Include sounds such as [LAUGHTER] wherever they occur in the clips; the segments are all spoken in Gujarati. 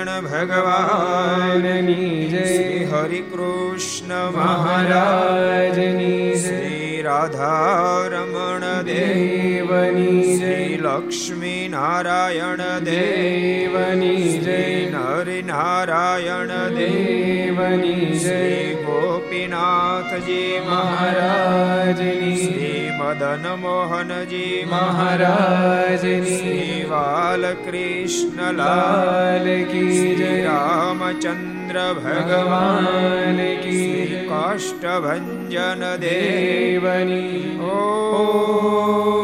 સ્વામિનારાયણ ભગવાનની જય હરિ કૃષ્ણ મહારાજની શ્રી રાધારમણ દેવની શ્રી લક્ષ્મી નારાયણ દેવની જય નર નારાયણ દેવની જય ગોપીનાથજી મહારાજની શ્રી મદન મોહનજી મહારાજની શ્રી બાલકૃષ્ણ લાલ કી જય રામચંદ્ર ભગવાન કી કાષ્ટભંજન દેવની ઓ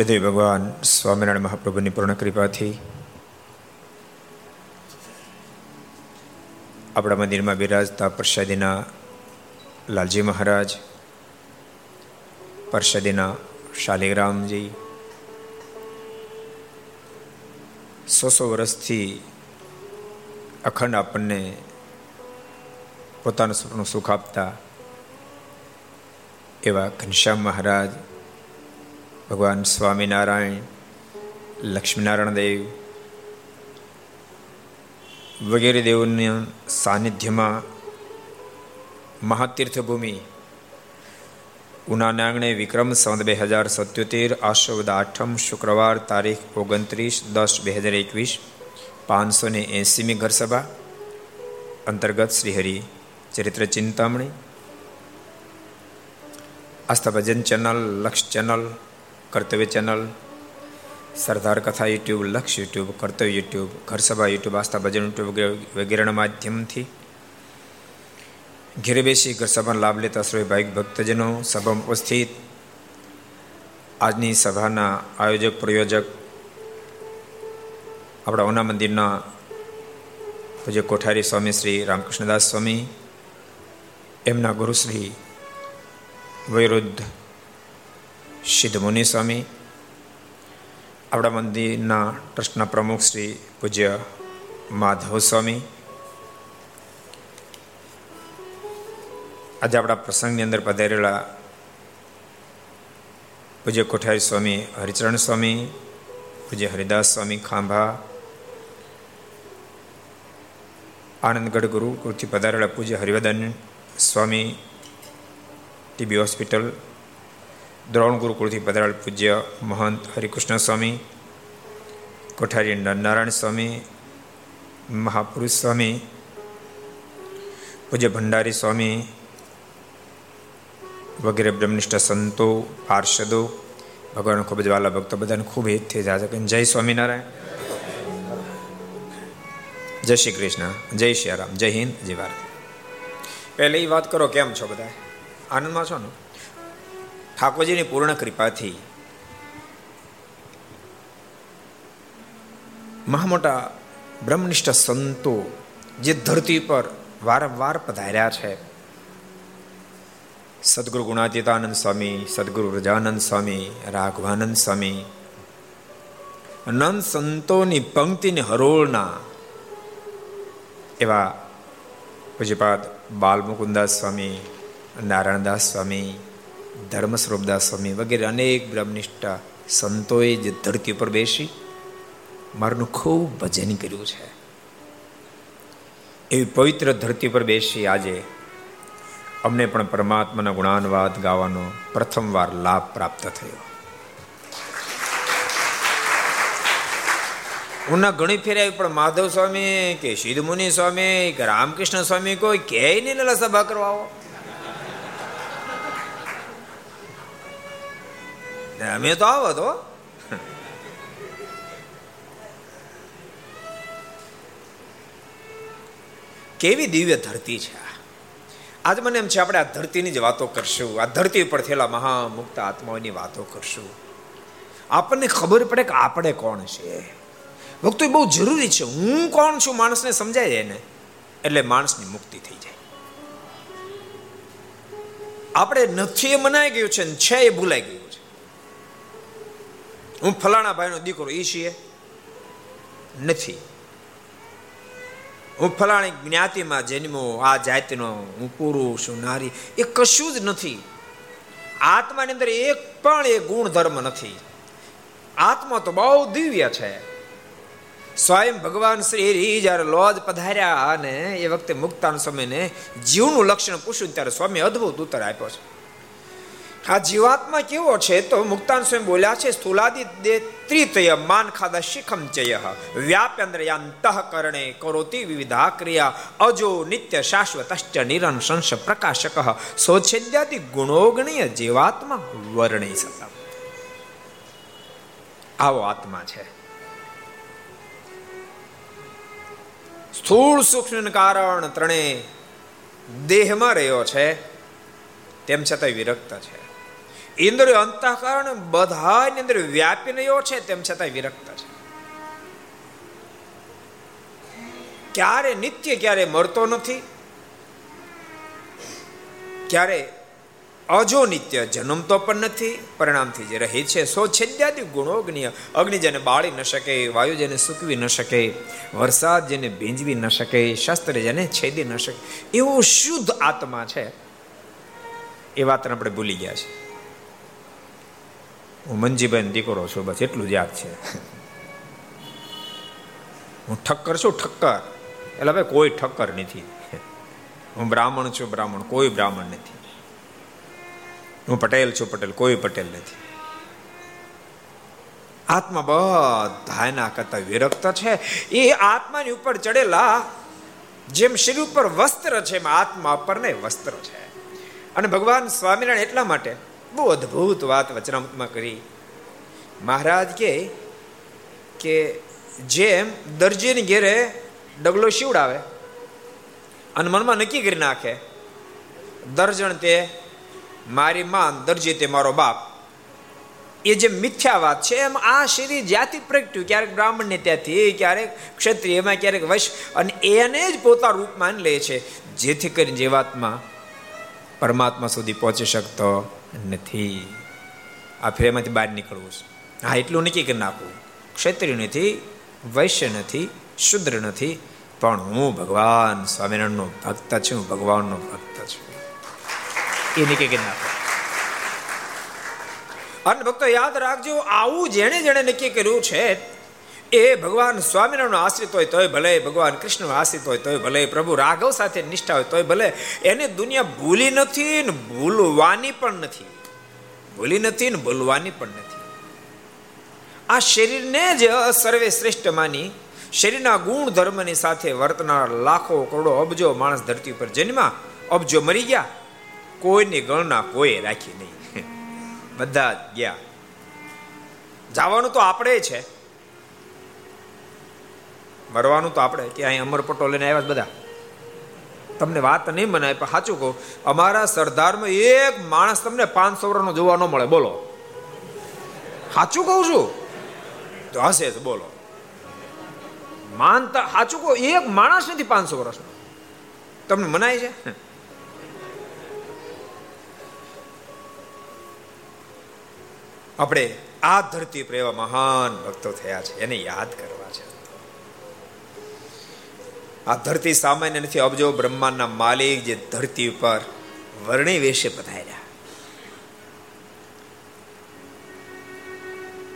ઈષ્ટદેવ ભગવાન સ્વામિનારાયણ મહાપ્રભુની પૂર્ણ કૃપાથી આપણા મંદિરમાં બિરાજતા પ્રસાદીના લાલજી મહારાજ પરસાદીના શાલિગ્રામજી સો સો વર્ષથી અખંડ આપણને પોતાનું સપનું સુખ આપતા એવા ઘનશ્યામ મહારાજ ભગવાન સ્વામિનારાયણ લક્ષ્મીનારાયણ દેવ વગેરે દેવોના સાનિધ્યમાં મહાતીર્થભૂમિ ઉનાના આંગણે વિક્રમ સંત બે હજાર સત્યોતેર આશોદ આઠમ શુક્રવાર તારીખ ઓગણત્રીસ દસ બે હજાર એકવીસ પાંચસો ને એંસીમી ઘરસભા અંતર્ગત શ્રીહરિ ચરિત્ર ચિંતામણી Aastha Bhajan channel Laksh channel Kartavya channel, Sardar કથા YouTube, Laksh YouTube, Kartavya YouTube, Gharsabha YouTube, Aastha Bhajan YouTube વગેરેના માધ્યમથી ઘેરે બેસી ઘરસભાનો લાભ લેતા સર્વે ભાઈ ભક્તજનો સભામાં ઉપસ્થિત. આજની સભાના આયોજક, પ્રયોજક આપણા ઓના મંદિરના પૂજ્ય કોઠારી સ્વામી શ્રી રામકૃષ્ણદાસ સ્વામી, એમના ગુરુશ્રી વૈરુદ્ધ સિદ્ધ મુનિ સ્વામી આપણા મંદિરના ટ્રસ્ટના પ્રમુખ શ્રી પૂજ્ય માધવ સ્વામી આજે આપણા પ્રસંગની અંદર પધારેલા પૂજ્ય કોઠારી સ્વામી હરિચરણ સ્વામી, પૂજ્ય હરિદાસ સ્વામી ખાંભા, આનંદગઢ ગુરુકુળથી પધારેલા પૂજ્ય હરિવદન સ્વામી, ટીબી હોસ્પિટલ દ્રોણ ગુરુકુળથી પધારેલા પૂજ્ય મહંત હરિકૃષ્ણ સ્વામી, કોઠારી નારાયણ સ્વામી, મહાપુરુષ સ્વામી, પૂજ્ય ભંડારી સ્વામી, વગેરે બ્રહ્મનિષ્ઠ સંતો, પાર્ષદો ભગવાન ખૂબ જ વાલા ભક્તો બધાને ખૂબ હિતથી જાજક જય સ્વામિનારાયણ. જય શ્રી કૃષ્ણ. જય શ્રી રામ. જય હિન્દ. જય ભારત. પહેલે વાત કરો, કેમ છો બધા આનંદમાં છો ને? ઠાકોરજીની પૂર્ણ કૃપાથી મહામોટા બ્રહ્મનિષ્ઠ સંતો જે ધરતી પર વારંવાર પધાર્યા છે. સદગુરુ ગુણાતીતાનંદ સ્વામી, સદગુરુ રજાનંદ સ્વામી, રાઘવાનંદ સ્વામી નંદ સંતોની પંક્તિની હરોળના એવા પૂજ્યપાદ બાલમુકુદાસ સ્વામી, નારાયણદાસ સ્વામી ધર્મ સ્વરૂપદાસ સ્વામી વગેરે અનેક બ્રહ્મનિષ્ઠા સંતોએ જે ધરતી ઉપર બેસી મારનું ખૂબ ભજન કર્યું છે. એવી પવિત્ર ધરતી પર બેસી આજે અમને પણ પરમાત્માના ગુણાનવાદ ગાવાનો પ્રથમવાર લાભ પ્રાપ્ત થયો. ઉના ઘણી ફેરાય પણ માધવ સ્વામી કે સિદ્ધ મુનિ સ્વામી કે રામકૃષ્ણ સ્વામી કોઈ કે નહીં લલા સભા કરવા અમે તો આવો તો. કેવી દિવ્ય ધરતી છે આજ મને એમ છે આપણે આ ધરતીની જ વાતો કરશું. આ ધરતી ઉપર થયેલા મહામુક્ત આત્માઓની વાતો કરશું. આપણને ખબર પડે કે આપણે કોણ છે. ભક્તો બહુ જરૂરી છે. હું કોણ છું? માણસને સમજાય જાય ને. એટલે માણસની મુક્તિ થઈ જાય. આપણે નથી એ મનાઈ ગયું છે ને છે એ ભૂલાઈ ગયું. હું ફલાણા ભાઈનો દીકરો એ છીએ. નથી. હું ફલાણી જ્ઞાતિમાં જન્મો, આ જાતિનો હું પુરુષ, હું નારી, એ કશું જ નથી. આત્માની અંદર એક પણ એ ગુણધર્મ નથી. આત્મા તો બહુ દિવ્ય છે. સ્વયં ભગવાન શ્રી જ્યારે લોજ પધાર્યા અને એ વખતે મુક્તાન સમયને જીવનું લક્ષણ પૂછ્યું ત્યારે સ્વામી અદ્ભુત ઉત્તર આપ્યો છે. આ જીવાત્મા કેવો છે તો મુક્તાન સ્વયં બોલ્યા છે, સ્થુલાદિ દે ત્રિતય માન ખાદા શિખમ ચય વ્યાપ્યંદ્ર કરણે કરોતિ વિવિધા ક્રિયા, અજો નિત્ય શાશ્વતશ્ચ નિરંશંશ પ્રકાશક, સોચ્છેદ્યાદિ ગુણોગણીય જીવાત્મા વર્ણિ સતા આવો આત્મા છે. સ્થૂળ સૂક્ષ્મ કારણ ત્રણે દેહમાં રહ્યો છે, તેમ છતાં વિરક્ત છે. ઇન્દ્રિયો અંતઃકરણ બધાની અંદર વ્યાપી રહ્યો છે, તેમ છતાં વિરક્ત છે. ક્યારે નિત્ય ક્યારે મરતો નથી, ક્યારે અજો નિત્ય જન્મતો પણ નથી, પરિણામથી જે રહે છે સો છેદ્યાદિ ગુણોગ્નિય અગ્નિ જેને બાળી ન શકે, વાયુ જેને સૂકવી ન શકે, વરસાદ જેને ભીંજવી ન શકે, શસ્ત્ર જેને છેદી ન શકે, એવો શુદ્ધ આત્મા છે, એ વાતને આપણે ભૂલી ગયા છે. હું મનજીભાઈ દીકરો છું, બસ એટલું જ યાદ છે. હું ઠક્કર છું, ઠક્કર. એટલે ભાઈ કોઈ ઠક્કર નથી. હું બ્રાહ્મણ છું, બ્રાહ્મણ, કોઈ બ્રાહ્મણ નથી. હું પટેલ છું, પટેલ, કોઈ પટેલ નથી. આત્મા બધા એના કરતા વિરક્ત છે. એ આત્માની ઉપર ચડેલા જેમ શરીર ઉપર વસ્ત્ર છે, એમ આત્મા પર ને વસ્ત્ર છે. અને ભગવાન સ્વામિનારાયણ એટલા માટે બહુ અદ્ભુત વાત વચનામતમાં કરી મહારાજ કે કે જેમ દરજીની ઘેરે ડગલો શીવડાવે અને મનમાં નક્કી કરી નાખે દર્જણ તે મારી માં દરજી તે મારો બાપ એ જે મિથ્યા વાત છે એમ આ શરીર જ્યાંથી પ્રગટ્યું ક્યારેક બ્રાહ્મણને ત્યાંથી ક્યારેક ક્ષત્રિય એમાં ક્યારેક વશ અને એને જ પોતા રૂપમાં લે છે જેથી કરીને જીવાત્મા પરમાત્મા સુધી પહોંચી શકતો નથી. આ ફેરમાંથી બહાર નીકળવું છે. હા, એટલું નક્કી કરી નાખવું. ક્ષત્રિય નથી, વૈશ્ય નથી, શુદ્ર નથી, પણ હું ભગવાન સ્વામિનારાયણનો ભક્ત છું ભગવાનનો ભક્ત છું. એ નક્કી કરી નાખો અને ભક્તો, યાદ રાખજો, આવું જેણે જેણે નક્કી કર્યું છે એ ભગવાન સ્વામિનારાયણ આશ્રિત હોય તોય ભલે ભગવાન કૃષ્ણ આશ્રિત હોય તોય ભલે પ્રભુ રાઘવ સાથે નિષ્ઠા હોય તોય ભલે, એને દુનિયા ભૂલી નથી ને ભૂલવાની પણ નથી. ભૂલી નથી ને ભૂલવાની પણ નથી. આ શરીરને જ સર્વે શ્રેષ્ઠ માની, શરીરના ગુણ ધર્મની સાથે વર્તનાર લાખો, કરોડો અબજો માણસ ધરતી ઉપર જન્મા અબજો મરી ગયા. કોઈની ગણના કોઈ રાખી નહીં. [LAUGHS] બધા ગયા. જવાનું તો આપણે છે. મરવાનું તો આપણે, કે અહીં અમરપટ્ટો લઈને આવ્યા બધા. તમને વાત નહીં મનાય, પણ સાચું કહું, અમારા સરદારમાં એક માણસ તમને પાંચસો વર્ષનો જોવા ન મળે, બોલો. સાચું કહું છું? તો હશે જ, બોલો. માનતા, સાચું કહું, એક માણસ નથી પાંચસો વર્ષનો. તમને મનાય છે? આપણે આ ધરતી પર એવા મહાન ભક્તો થયા છે, એને યાદ કરવા છે આ ધરતી સામાન્ય નથી. અબજો બ્રહ્માંડના માલિક જે ધરતી ઉપર વર્ણિ વેશે પધાર્યા.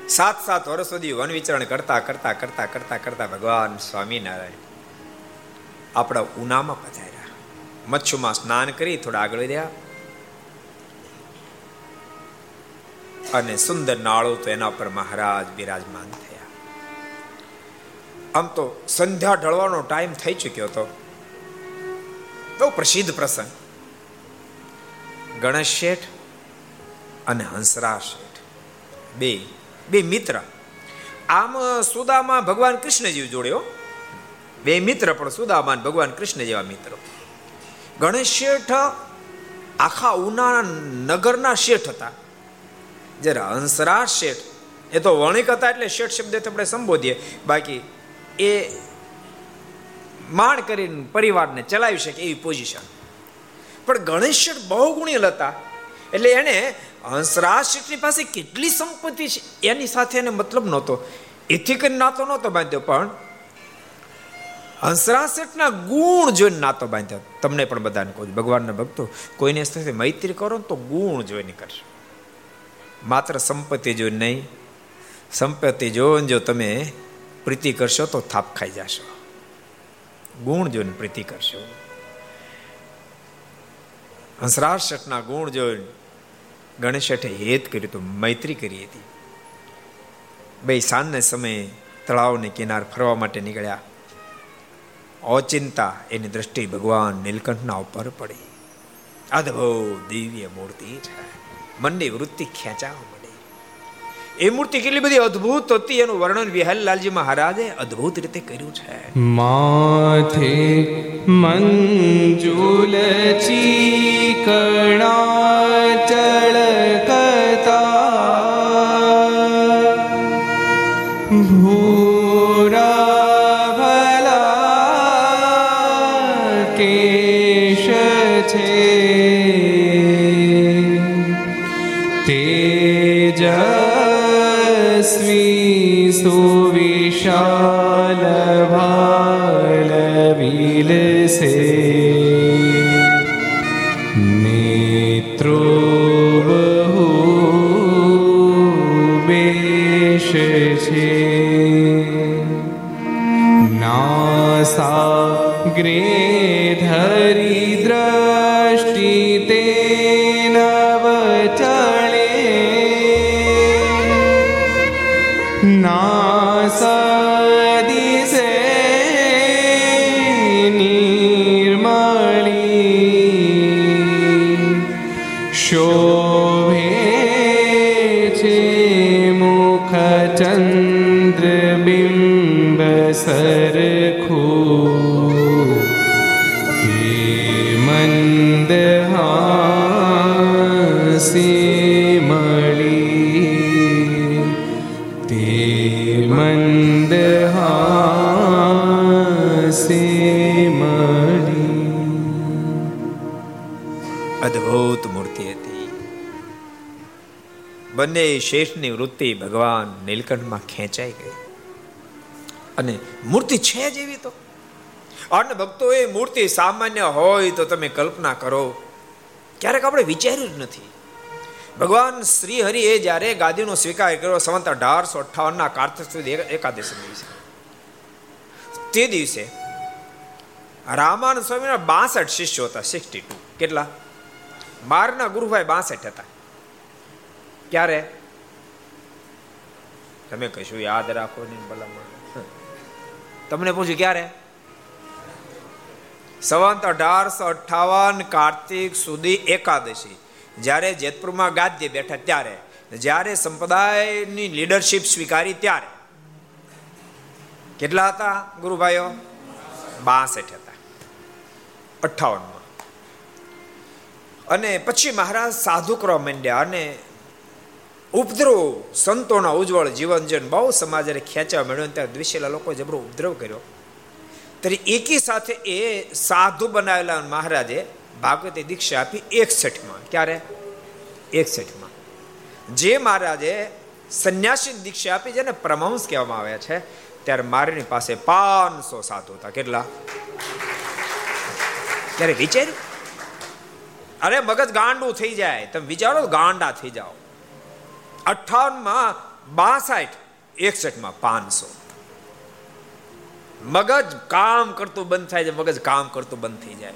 સાત સાત વર્ષ સુધી વન વિચરણ કરતા કરતા કરતા કરતા કરતા ભગવાન સ્વામિનારાયણ આપણા ઉનામાં પધાર્યા. મચ્છુમાં સ્નાન કરી થોડા આગળ વધ્યા. અને સુંદર નાળો તો એના પર મહારાજ બિરાજમાન થયા. આમ તો સંધ્યા ઢળવાનો ટાઈમ થઈ ચૂક્યો હતો બહુ પ્રસિદ્ધ પ્રસંગ. ગણેશ શેઠ અને હંસરા શેઠ. બે બે મિત્ર. આમ સુદામાં ભગવાન કૃષ્ણજી જોડ્યો બે મિત્ર પણ સુદામાન ભગવાન કૃષ્ણ જેવા મિત્રો. ગણેશ શેઠ આખા ઉના નગરના શેઠ હતા. જ્યારે હંસરા શેઠ. એ તો વણિક હતા એટલે શેઠ શબ્દ આપણે સંબોધીએ. બાકી એ માણ કરીને પરિવારને ચલાવી શકે એવી પોઝિશન પણ ગણેશ બહુ ગુણેલ હતા એટલે એને હંસરાજ શેઠની પાસે કેટલી સંપત્તિ છે, એની સાથે એને મતલબ નહોતો. એથી કરીને નાતો નહોતો બાંધ્યો, પણ હંસરાજ શેઠના ગુણ જોઈને નાતો બાંધ્યો. તમને પણ બધાને કહું ભગવાનના ભક્તો, કોઈને સાથે મૈત્રી કરો તો ગુણ જોઈને કરશો માત્ર સંપત્તિ જોઈને નહીં, સંપત્તિ જોઈને જો તમે પ્રીતિ કરશો તો થાપ ખાઈ જશો. ગુણ જોઈને પ્રીતિ કરશો. હંસરાજ શેઠના ગુણ જોઈને ગણેશ શેઠે હેત કર્યું હતું, મૈત્રી કરી હતી. બે સાંજના સમયે તળાવને કિનાર ફરવા માટે નીકળ્યા. અચિંતા એની દ્રષ્ટિ ભગવાન નીલકંઠના ઉપર પડી. અદભુત દિવ્ય મૂર્તિ છે. મનની વૃત્તિ ખેંચાવા એ મૂર્તિ કેટલી બધી અદ્ભુત હતી, એનું વર્ણન વિહલલાલજી મહારાજે અદ્ભુત રીતે કર્યું છે. માથે મંજુલ ચીકણા ચળકતા શેષની વૃત્તિ ભગવાન નીલકંઠમાં ખેંચાઈ ગઈ. અને મૂર્તિ છે જ એવી તો. અને ભક્તો એ મૂર્તિ સામાન્ય હોય તો તમે કલ્પના કરો. ક્યારેક આપણે વિચાર્યું જ નથી. ભગવાન શ્રી હરિએ જ્યારે ગાદીનો સ્વીકાર કર્યો સંવંત અઢારસો અઠાવનના કાર્તિક સુધી એકાદશી દિવસે. તે દિવસે રામાનંદ સ્વામીના બાસઠ શિષ્યો હતા સિક્સટી ટુ કેટલા? બારના ગુરુભાઈ બાસઠ હતા. ક્યારે? તમે કશું યાદ રાખો ને ભલામણ. તમને પૂછ્યું ક્યારે? સંવંત અઢારસો અઠાવન કાર્તિક સુધી એકાદશી. જ્યારે જેતપુરમાં ગાદ્ય બેઠા ત્યારે, જ્યારે સંપ્રદાયની લીડરશિપ સ્વીકારી ત્યારે. કેટલા હતા ગુરુભાઈઓ? બાસઠ હતા. અઠાવનમાં અને પછી મહારાજ સાધુ કરવા માંડ્યા અને ઉપદ્રવ સંતોના ઉજ્જવળ જીવન જન બહુ સમાજને ખેંચવા મળ્યો ત્યારે દ્વિશેલા લોકો જબરો ઉપદ્રવ કર્યો. ત્યારે એકી સાથે એ સાધુ બનાવેલા મહારાજે ભાગવતે દીક્ષા આપી એકસઠમાં. ક્યારે? એકસઠમાં. જે મહારાજે સંન્યાસી દીક્ષા આપી જેને પ્રમહંસ કહેવામાં આવે છે, ત્યારે મારીની પાસે પાંચસો સાધુ હતા. કેટલા? ત્યારે વિચાર્યું? અરે મગજ ગાંડું થઈ જાય. તમે વિચારો, ગાંડા થઈ જાઓ. અઠાવનમાં બાસઠ, એકસઠમાં પાંચસો. મગજ કામ કરતું બંધ થાય છે, મગજ કામ કરતું બંધ થઈ જાય.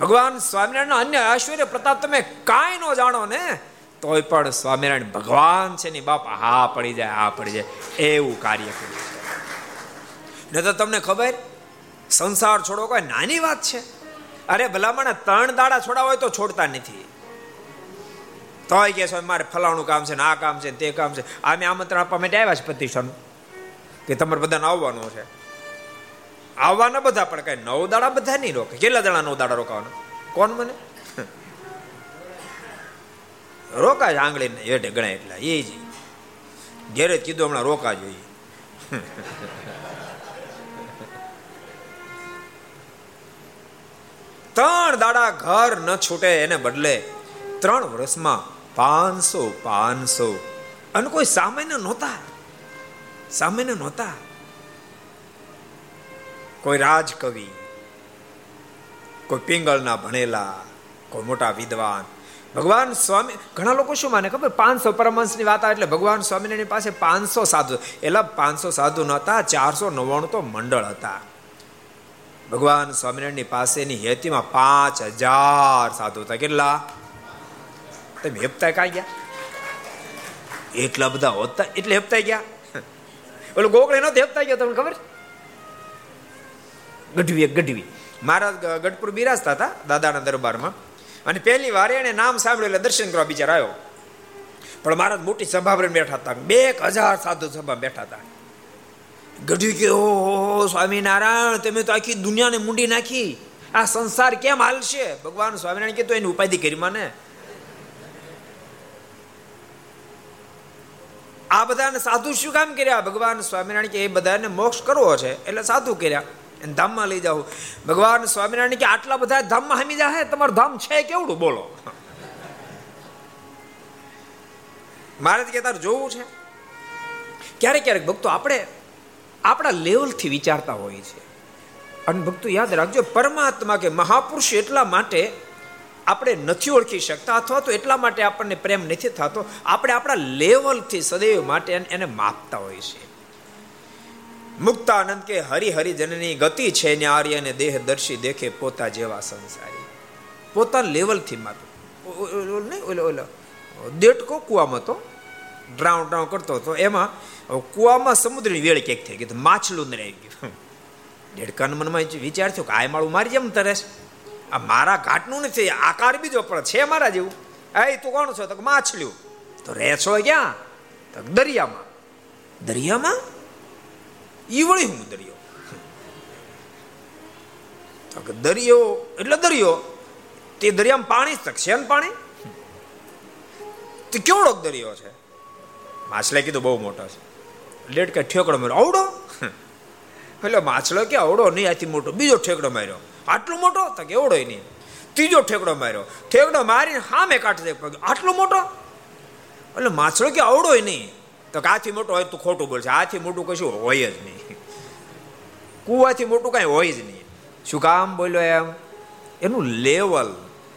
ભગવાન સ્વામિનારાયણ અન્ય ઐશ્વર્ય પ્રતાપ તમે કાંઈ ન જાણો ને, તોય પણ સ્વામિનારાયણ ભગવાન છે ને, બાપ હા પડી જાય હા પડી જાય, એવું કાર્ય કર્યું ને તો તમને ખબર, સંસાર છોડો કોઈ નાની વાત છે? અરે ભલામણ, ત્રણ દાડા હોય તો છોડતા નથી. તોય કે છે, મારે ફલાણું કામ છે ને આ કામ છે તે કામ છે. અમે આમંત્રણ આપવા માટે આવ્યા છે પ્રતિષ્ઠાનું કે તમારે બધાને આવવાનું છે. આવવાના બધા, પણ કઈ નવ દાડા બધા નહીં રોકે. કેટલા દાડા નવ દાડા રોકાવાના? કોણ મને? આંગળી હેઠે ગણાય એટલા. એ જ. ઘેરે કીધું હમણાં રોકા જોઈએ ત્રણ દાડા ઘર ન છૂટે એને બદલે ત્રણ વર્ષમાં પાંચસો પાંચસો. અને કોઈ સામાન્ય નહોતા. સામાન્ય નહોતા. કોઈ રાજકવિ, કોઈ પિંગળના ભણેલા, કોઈ મોટા વિદ્વાન. ભગવાન સ્વામી, ઘણા લોકો શું માને ખબર? પાંચસો પરમહંસની વાત આવે એટલે ભગવાન સ્વામિનારાયણ પાસે પાંચસો સાધુ. એટલે પાંચસો સાધુ નહોતા, ચારસો નવ્વાણું તો મંડળ હતા. ભગવાન સ્વામિનારાયણની પાસેની હેતીમાં પાંચ હજાર સાધુ હતા. કેટલા? તમે હેપતા કાંઈ ગયા? એટલા બધા હોતા એટલે હેપતા ગયા? ઓલું ગોકળે નતો હેપતા ગયો તમને ખબર? ગઢવી ગઢવી. મહારાજ ગઢપુર બિરાજતા હતા દાદાના દરબારમાં. અને પહેલી વાર એને નામ સાંભળ્યું એટલે દર્શન કરવા બિચાર આવ્યો. પણ મહારાજ મોટી સભા બેઠા હતા. બે હજાર સાધુ સભા બેઠા હતા. ગઢવી કે ઓ સ્વામિનારાયણ, તમે તો આખી દુનિયાને મૂંડી નાખી. આ સંસાર કેમ હાલશે? ભગવાન સ્વામિનારાયણ કે, તો એની ઉપાધિ કરી માને. આ બધાને સાધુ શું કામ કર્યા? ભગવાન સ્વામિનારાયણ કે એ બધાને મોક્ષ કરવો છે, એટલે સાધુ કર્યા. એને ધામમાં લઈ જાઓ. ભગવાન સ્વામિનારાયણ કે આટલા બધા ધામમાં હમી જાય તમારું ધામ છે કેવડું? બોલો. મારે કે તાર જોવું છે. ક્યારેક ક્યારેક ભક્તો આપણે, આપણા લેવલથી વિચારતા હોય છે. અને ભક્તો યાદ રાખજો, પરમાત્મા કે મહાપુરુષ એટલા માટે આપણે નથી ઓળખી શકતા અથવા તો એટલા માટે આપણને પ્રેમ નથી થતો. આપણે આપણા લેવલથી સદૈવ માટે એને માપતા હોય છે મુક્તાનંદ કે હરિહરિજનની ગતિ છે ને આર્યને દેહ દર્શી દેખે પોતા જેવા સંસારી. પોતા લેવલથી માપ. નહીં, ઓલો ઓલો. દેટકો કુવામાં તો? ડ્રાઉન ડ્રાઉન કરતો હતો. એમાં કુવામાં સમુદ્રની વેળ ક્યાંક થઈ ગઈ. માછલું ને આવી ગયું. દેડકાના મનમાં વિચાર થયો કે આ માળું મારી જેમ તરસ આ મારા ઘાટનું નથી આકાર બીજો પણ છે મારા જેવું. એ, તું કોણ છો? તો માછલ્યું તો રહે છો ક્યાં? તો દરિયામાં. દરિયામાં? ઈવળી વળી હું દરિયો. તો કે દરિયો, એટલે દરિયો. તે દરિયામાં પાણી જ છે ને પાણી? તે કેવડો દરિયો છે? માછલે કીધું બહુ મોટો છે. લેટ કે ઠેકડો મેળો આવડો? એટલે માછલો કે આવડો, નહીં આથી મોટો. બીજો ઠેકડો માર્યો. આટલો મોટો? તો કેવડો નહીં ત્રીજો ઠેકડો માર્યો. ઠેકડો મારીને સામે કાઢી દે આટલો મોટો? એટલે માછડો કે આવડો નહીં. તો કાથી મોટો હોય તો ખોટું બોલશે. આથી મોટું કશું હોય જ નહીં. કુવાથી મોટું કાંઈ હોય જ નહીં. શું કામ બોલ્યો એમ? એનું લેવલ,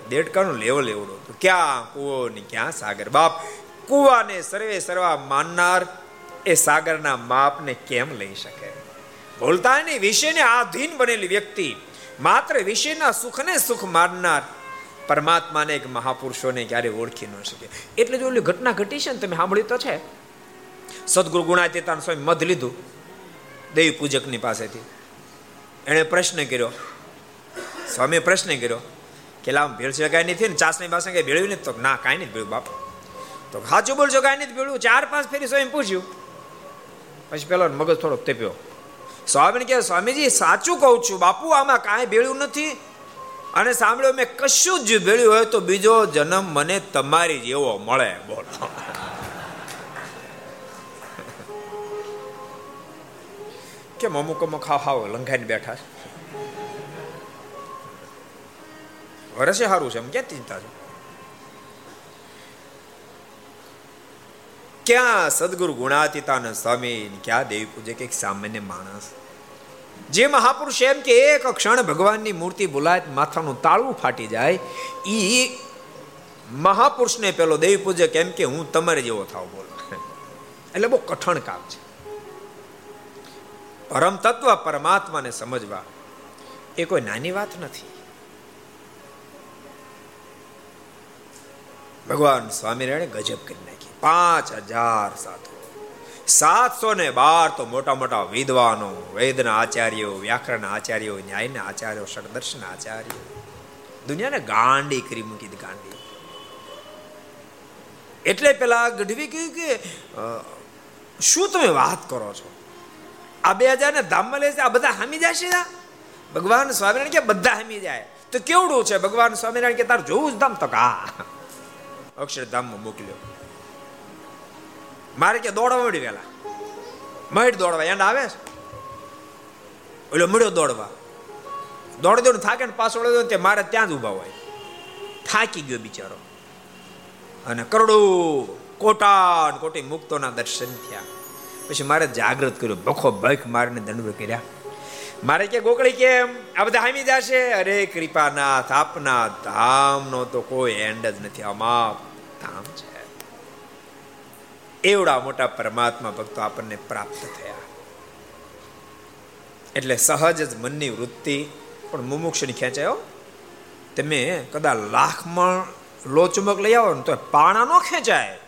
દેડકાનું લેવલ એવડું હતું. ક્યાં કુવો ને ક્યાં સાગર? બાપ, કુવાને સર્વે સર્વા માનનાર એ સાગરના માપને કેમ લઈ શકે? બોલતા નહીં. વિષયને આધીન બનેલી વ્યક્તિ માત્ર વિષયના સુખને સુખ માનનાર પરમાત્માને એક મહાપુરુષોને ક્યારે ઓળખી ન શકે. એટલે જો ઓલી ઘટના ઘટી છે ને તમે સાંભળ્યું તો છે. સદગુરુ ગુણાતીતાન સ્વામી મધ લીધું દેવી પૂજકની પાસેથી. એણે પ્રશ્ન કર્યો. સ્વામીએ પ્રશ્ન કર્યો કે લામ ભેળસેળ કાંઈ નથી ને ચાસની પાસે કઈ ભેળ્યું નથી? તો ના, કાંઈ નથી ભેળ્યું બાપ. તો સાચું બોલશો કાંઈ નથી ભેળ્યું. ચાર પાંચ ફેરી સ્વામી પૂછ્યું. પછી પેલો મગજ થોડો તેપ્યો. સ્વામીને કહે, સ્વામીજી, સાચું કહું છું. બાપુ, આમાં કાંઈ ભેળ્યું નથી. અને સાંભળ્યું, મેં કશું જ ભેળ્યું હોય તો બીજો જન્મ મને તમારી જેવો મળે. બોલો. [LAUGHS] કેમ અમુક અમુક હાવ હાવ લંઘાઈને બેઠા વરસે સારું છે એમ ક્યાં ચિંતા છે? ક્યાં સદગુરુ ગુણાતીતાનંદ સ્વામી ક્યાં દેવી પૂજે કે સામાન્ય માણસ? જે મહાપુરુષ એમ કે એક ક્ષણ ભગવાનની મૂર્તિ બોલાય માથાનું તાળું ફાટી જાય, ઈ મહાપુરુષને પેલો દેવી પૂજક કેમ કે હું તમારે જેવો થાવ બોલ. એટલે બહુ કઠણ કામ છે. પરમ તત્વ પરમાત્માને સમજવા એ કોઈ નાની વાત નથી. ભગવાન સ્વામિનારાયણ ગજબ કરી નાખી પાંચ હજાર સાધુ. સાતસો ને બાર તો મોટા મોટા વિદ્વાનો, વેદના આચાર્યો, વ્યાકરણ આચાર્યો, ન્યાયના આચાર્યો, ષડદર્શન આચાર્યો. દુનિયાને ગાંડી કરી મૂકી ગાંડી. એટલે પેલા ગઢવી કહ્યું કે શું તમે વાત કરો છો? આ બે હજાર ને ધામમાં લે છે, આ બધા હામી જશે ભગવાન સ્વામિનારાયણ કે બધા હામી જાય? તો કેવડું છે? ભગવાન સ્વામિનારાયણ કે તાર જોવું જ ધામ તો કા? અક્ષરધામમાં મોકલ્યો. મારે કે દોડવા મળી વેલા. મહેડ દોડવા એન્ડ આવે છે? ઓલો મળ્યો દોડવા. દોડ દોડ થાકે ને પાછો વળ્યો તે મારે ત્યાં જ ઊભા હોય. થાકી ગયો બિચારો. અને કરોડો કોટાન કોટી મુક્તોના દર્શન થયા. પછી મારે જાગૃત કર્યું બખો ભખ મારીને દંડ કર્યા. મારે કે, ગોકળી કેમ? આ બધા હામી જશે? અરે કૃપાનાથ, આપના ધામનો તો કોઈ એન્ડ જ નથી. અમાપ ધામ છે. એવડા મોટા પરમાત્મા ભક્તો આપણને પ્રાપ્ત થયા. એટલે સહજ જ મનની વૃત્તિ પણ મુમુક્ષની ખેંચાયો તમે કદાચ લાખમાં લો લઈ આવો ને તો પાણા નો ખેંચાય.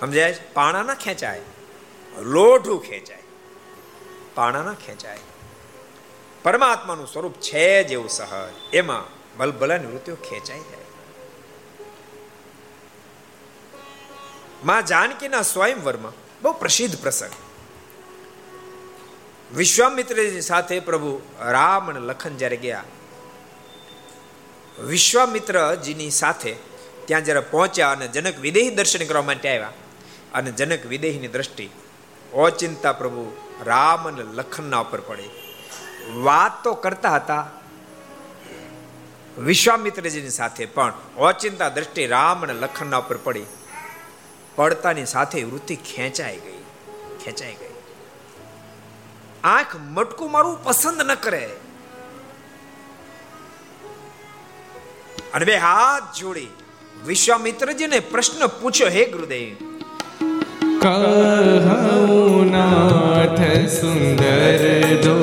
સમજાય પાણા ના ખેંચાય. લોઢું ખેંચાય. પાણા ના ખેંચાય. પરમાત્માનું સ્વરૂપ છે જેવું સહજ. એમાં ભલભલાની વૃત્તિઓ ખેંચાઈ માં જાનકીના સ્વયંવરમાં બહુ પ્રસિદ્ધ પ્રસંગ. વિશ્વામિત્રજી સાથે પ્રભુ રામ અને લખન જ્યારે ગયા, વિશ્વામિત્રજીની સાથે ત્યાં જ્યારે પહોંચ્યા અને જનક વિદેહી દર્શન કરવા માટે આવ્યા, અને જનક વિદેહીની દ્રષ્ટિ ઓચિંતા પ્રભુ રામ અને લખનના ઉપર પડી. વાત તો કરતા હતા વિશ્વામિત્રજીની સાથે, પણ ઓચિંતા દ્રષ્ટિ રામ અને લખનના ઉપર પડી. પડતાની સાથે વૃત્તિ ખેંચાઈ ગઈ ખેંચાઈ ગઈ. આંખ મટકું મારું પસંદ ન કરે. અને બે હાથ જોડી વિશ્વામિત્રજીને પ્રશ્ન પૂછ્યો, હે ગુરુદેવ કહું નાથ સુંદર દો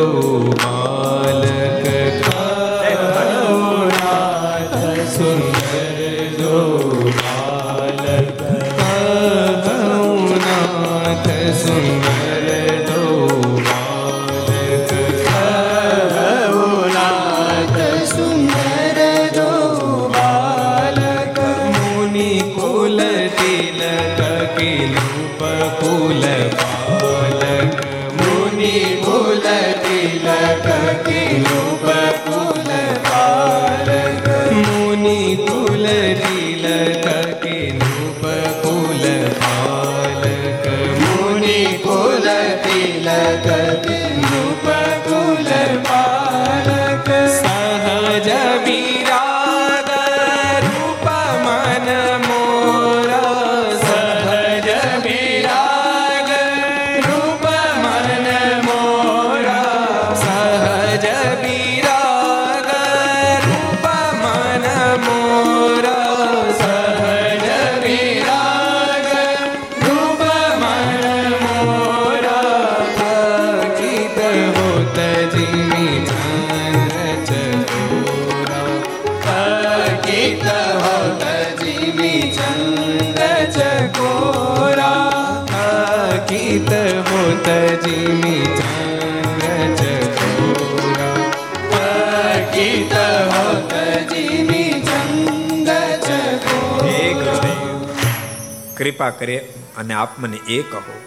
કૃપા કરે અને આપ મને એ કહો.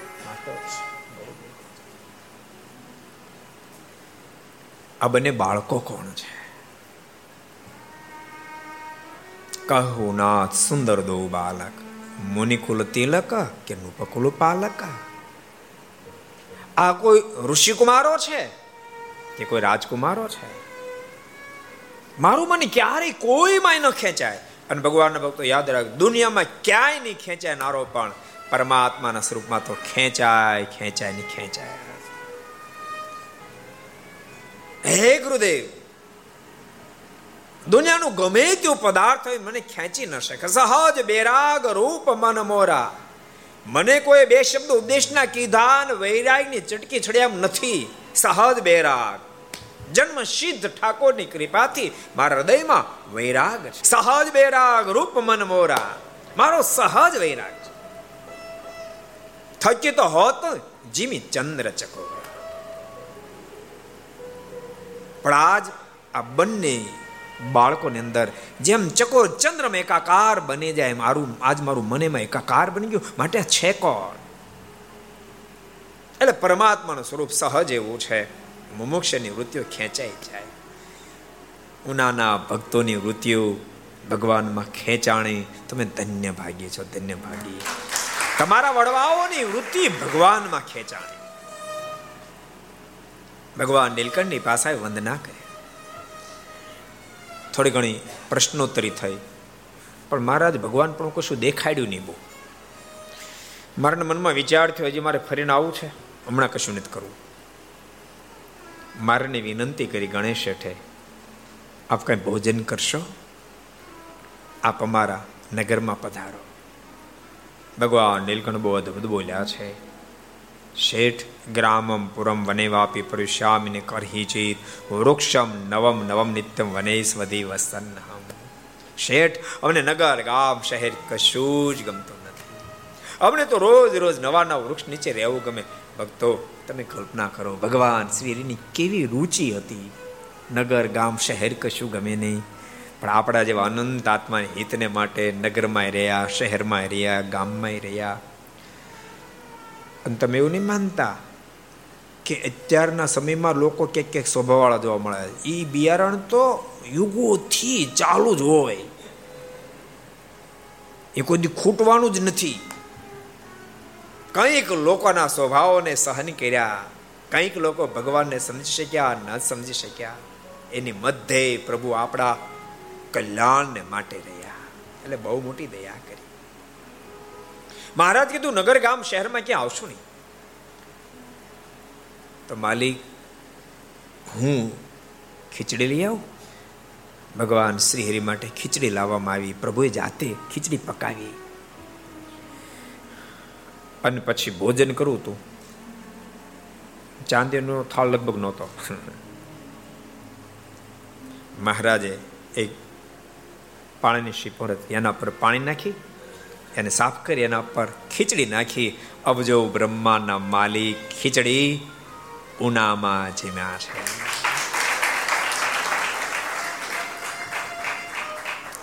આ બંને બાળકો કોણ છે? કહું નાથ સુંદર દો બાલક. મુનિકુલ તિલક કે નુપકુલ પાલક? આ કોઈ ઋષિકુમારો છે કે કોઈ રાજકુમારો છે? મારું મને ક્યારેય કોઈમાં ન ખેંચાય. અને ભગવાનના ભક્તો યાદ રાખ દુનિયામાં ક્યાંય નહીં ખેંચાય નારો, પણ પરમાત્માના સ્વરૂપમાં તો ખેંચાય ખેંચાય ને ખેંચાય. હે ગુરુદેવ, દુનિયાનું ગમે તેવું પદાર્થ હોય મને ખેંચી ન શકે. સહજ બેરાગ રૂપ મન મોરા. મને કોઈ બે શબ્દ ઉપદેશના કીધા વૈરાગની ચટકી છડ્યા નથી. સહજ બેરાગ. જન્મ સિદ્ધ ઠાકોરની કૃપાથી મારા હૃદયમાં વૈરાગ છે. સહજ વૈરાગ રૂપ મન મોરા. મારો સહજ વૈરાગ છે. થકી તો હોત જીમી ચંદ્ર ચકો. પણ આજ આ બંને બાળકોની અંદર જેમ ચકોર ચંદ્રમાં એકાકાર બની જાય, મારું, આજ મારું મનેમાં એકાકાર બની ગયું, માટે છે કોણ? એટલે પરમાત્માનું સ્વરૂપ સહજ એવું છે. મુમુક્ષની વૃત્તિઓ ખેંચાઈ જાય. ઉનાના ભક્તોની વૃત્તિઓ ભગવાનમાં ખેંચાણી. તમે ધન્ય ભાગી છો, ધન્ય ભાગી. તમારા વડવાઓની વૃત્તિ ભગવાનમાં ખેંચાણી. ભગવાન નીલકંઠની પાસે વંદના કરી. થોડી ઘણી પ્રશ્નોત્તરી થઈ. પણ મહારાજ, ભગવાન પણ કશું દેખાડ્યું નહીં બહુ. મારા મનમાં વિચાર થયો, હજી મારે ફરીને આવવું છે? હમણાં કશું નથી કરવું. મારને વિનંતી કરી, ગણેશ શેઠે આપ કઈ ભોજન કરશો? આપ અમારા નગરમાં પધારો. ભગવાન નીલકંઠ બહુ અદભુત બોલ્યા છે. શેઠ, ગ્રામમ પુરમ વનેવાપી પરુષ્યામિને કરહી ચિત વૃક્ષમ નવમ નવમ નિત્યમ વને સ્વધી વસન્નહમ. શેઠ, અમને નગર, ગામ, શહેર કશું જ ગમતું નથી. અમને તો રોજ રોજ નવા નવા વૃક્ષ નીચે રહેવું ગમે. ભક્તો તમે કલ્પના કરો, ભગવાન શ્રીની કેવી રુચિ હતી. નગર, ગામ, શહેર કશું ગમે નહીં. પણ આપણા જેવા અનંત આત્મા હિતને માટે નગરમાં રહ્યા શહેરમાં રહ્યા ગામમાં રહ્યા. અને તમે એવું નહીં માનતા કે અત્યારના સમયમાં લોકો ક્યાંક ક્યાંક સ્વભાવવાળા જોવા મળે એ બિયારણ તો યુગોથી ચાલુ જ હોય. એ કોઈ ખૂટવાનું જ નથી. કંઈક લોકોના સ્વભાવોને સહન કર્યા, કંઈક લોકો ભગવાનને સમજી શક્યા, ન સમજી શક્યા, એની મધ્યે પ્રભુ આપણા કલ્યાણને માટે રહ્યા. એટલે બહુ મોટી દયા કરી. મહારાજ કીધું, નગર ગામ શહેરમાં ક્યાં આવશું નહીં? તો માલિક, હું ખીચડી લઈ આવું. ભગવાન શ્રી હરિ માટે ખીચડી લાવવામાં આવી, પ્રભુએ જાતે ખીચડી પકાવી. અને પછી ભોજન કરવું હતું ચાંદીનો થાળ લગભગ નહોતો. મહારાજે એક પાણીની શીપોર એના પર પાણી નાખી એને સાફ કરી એના પર ખીચડી નાખી. અબજો બ્રહ્માના માલિક ખીચડી ઉનામાં જીમ્યા છે.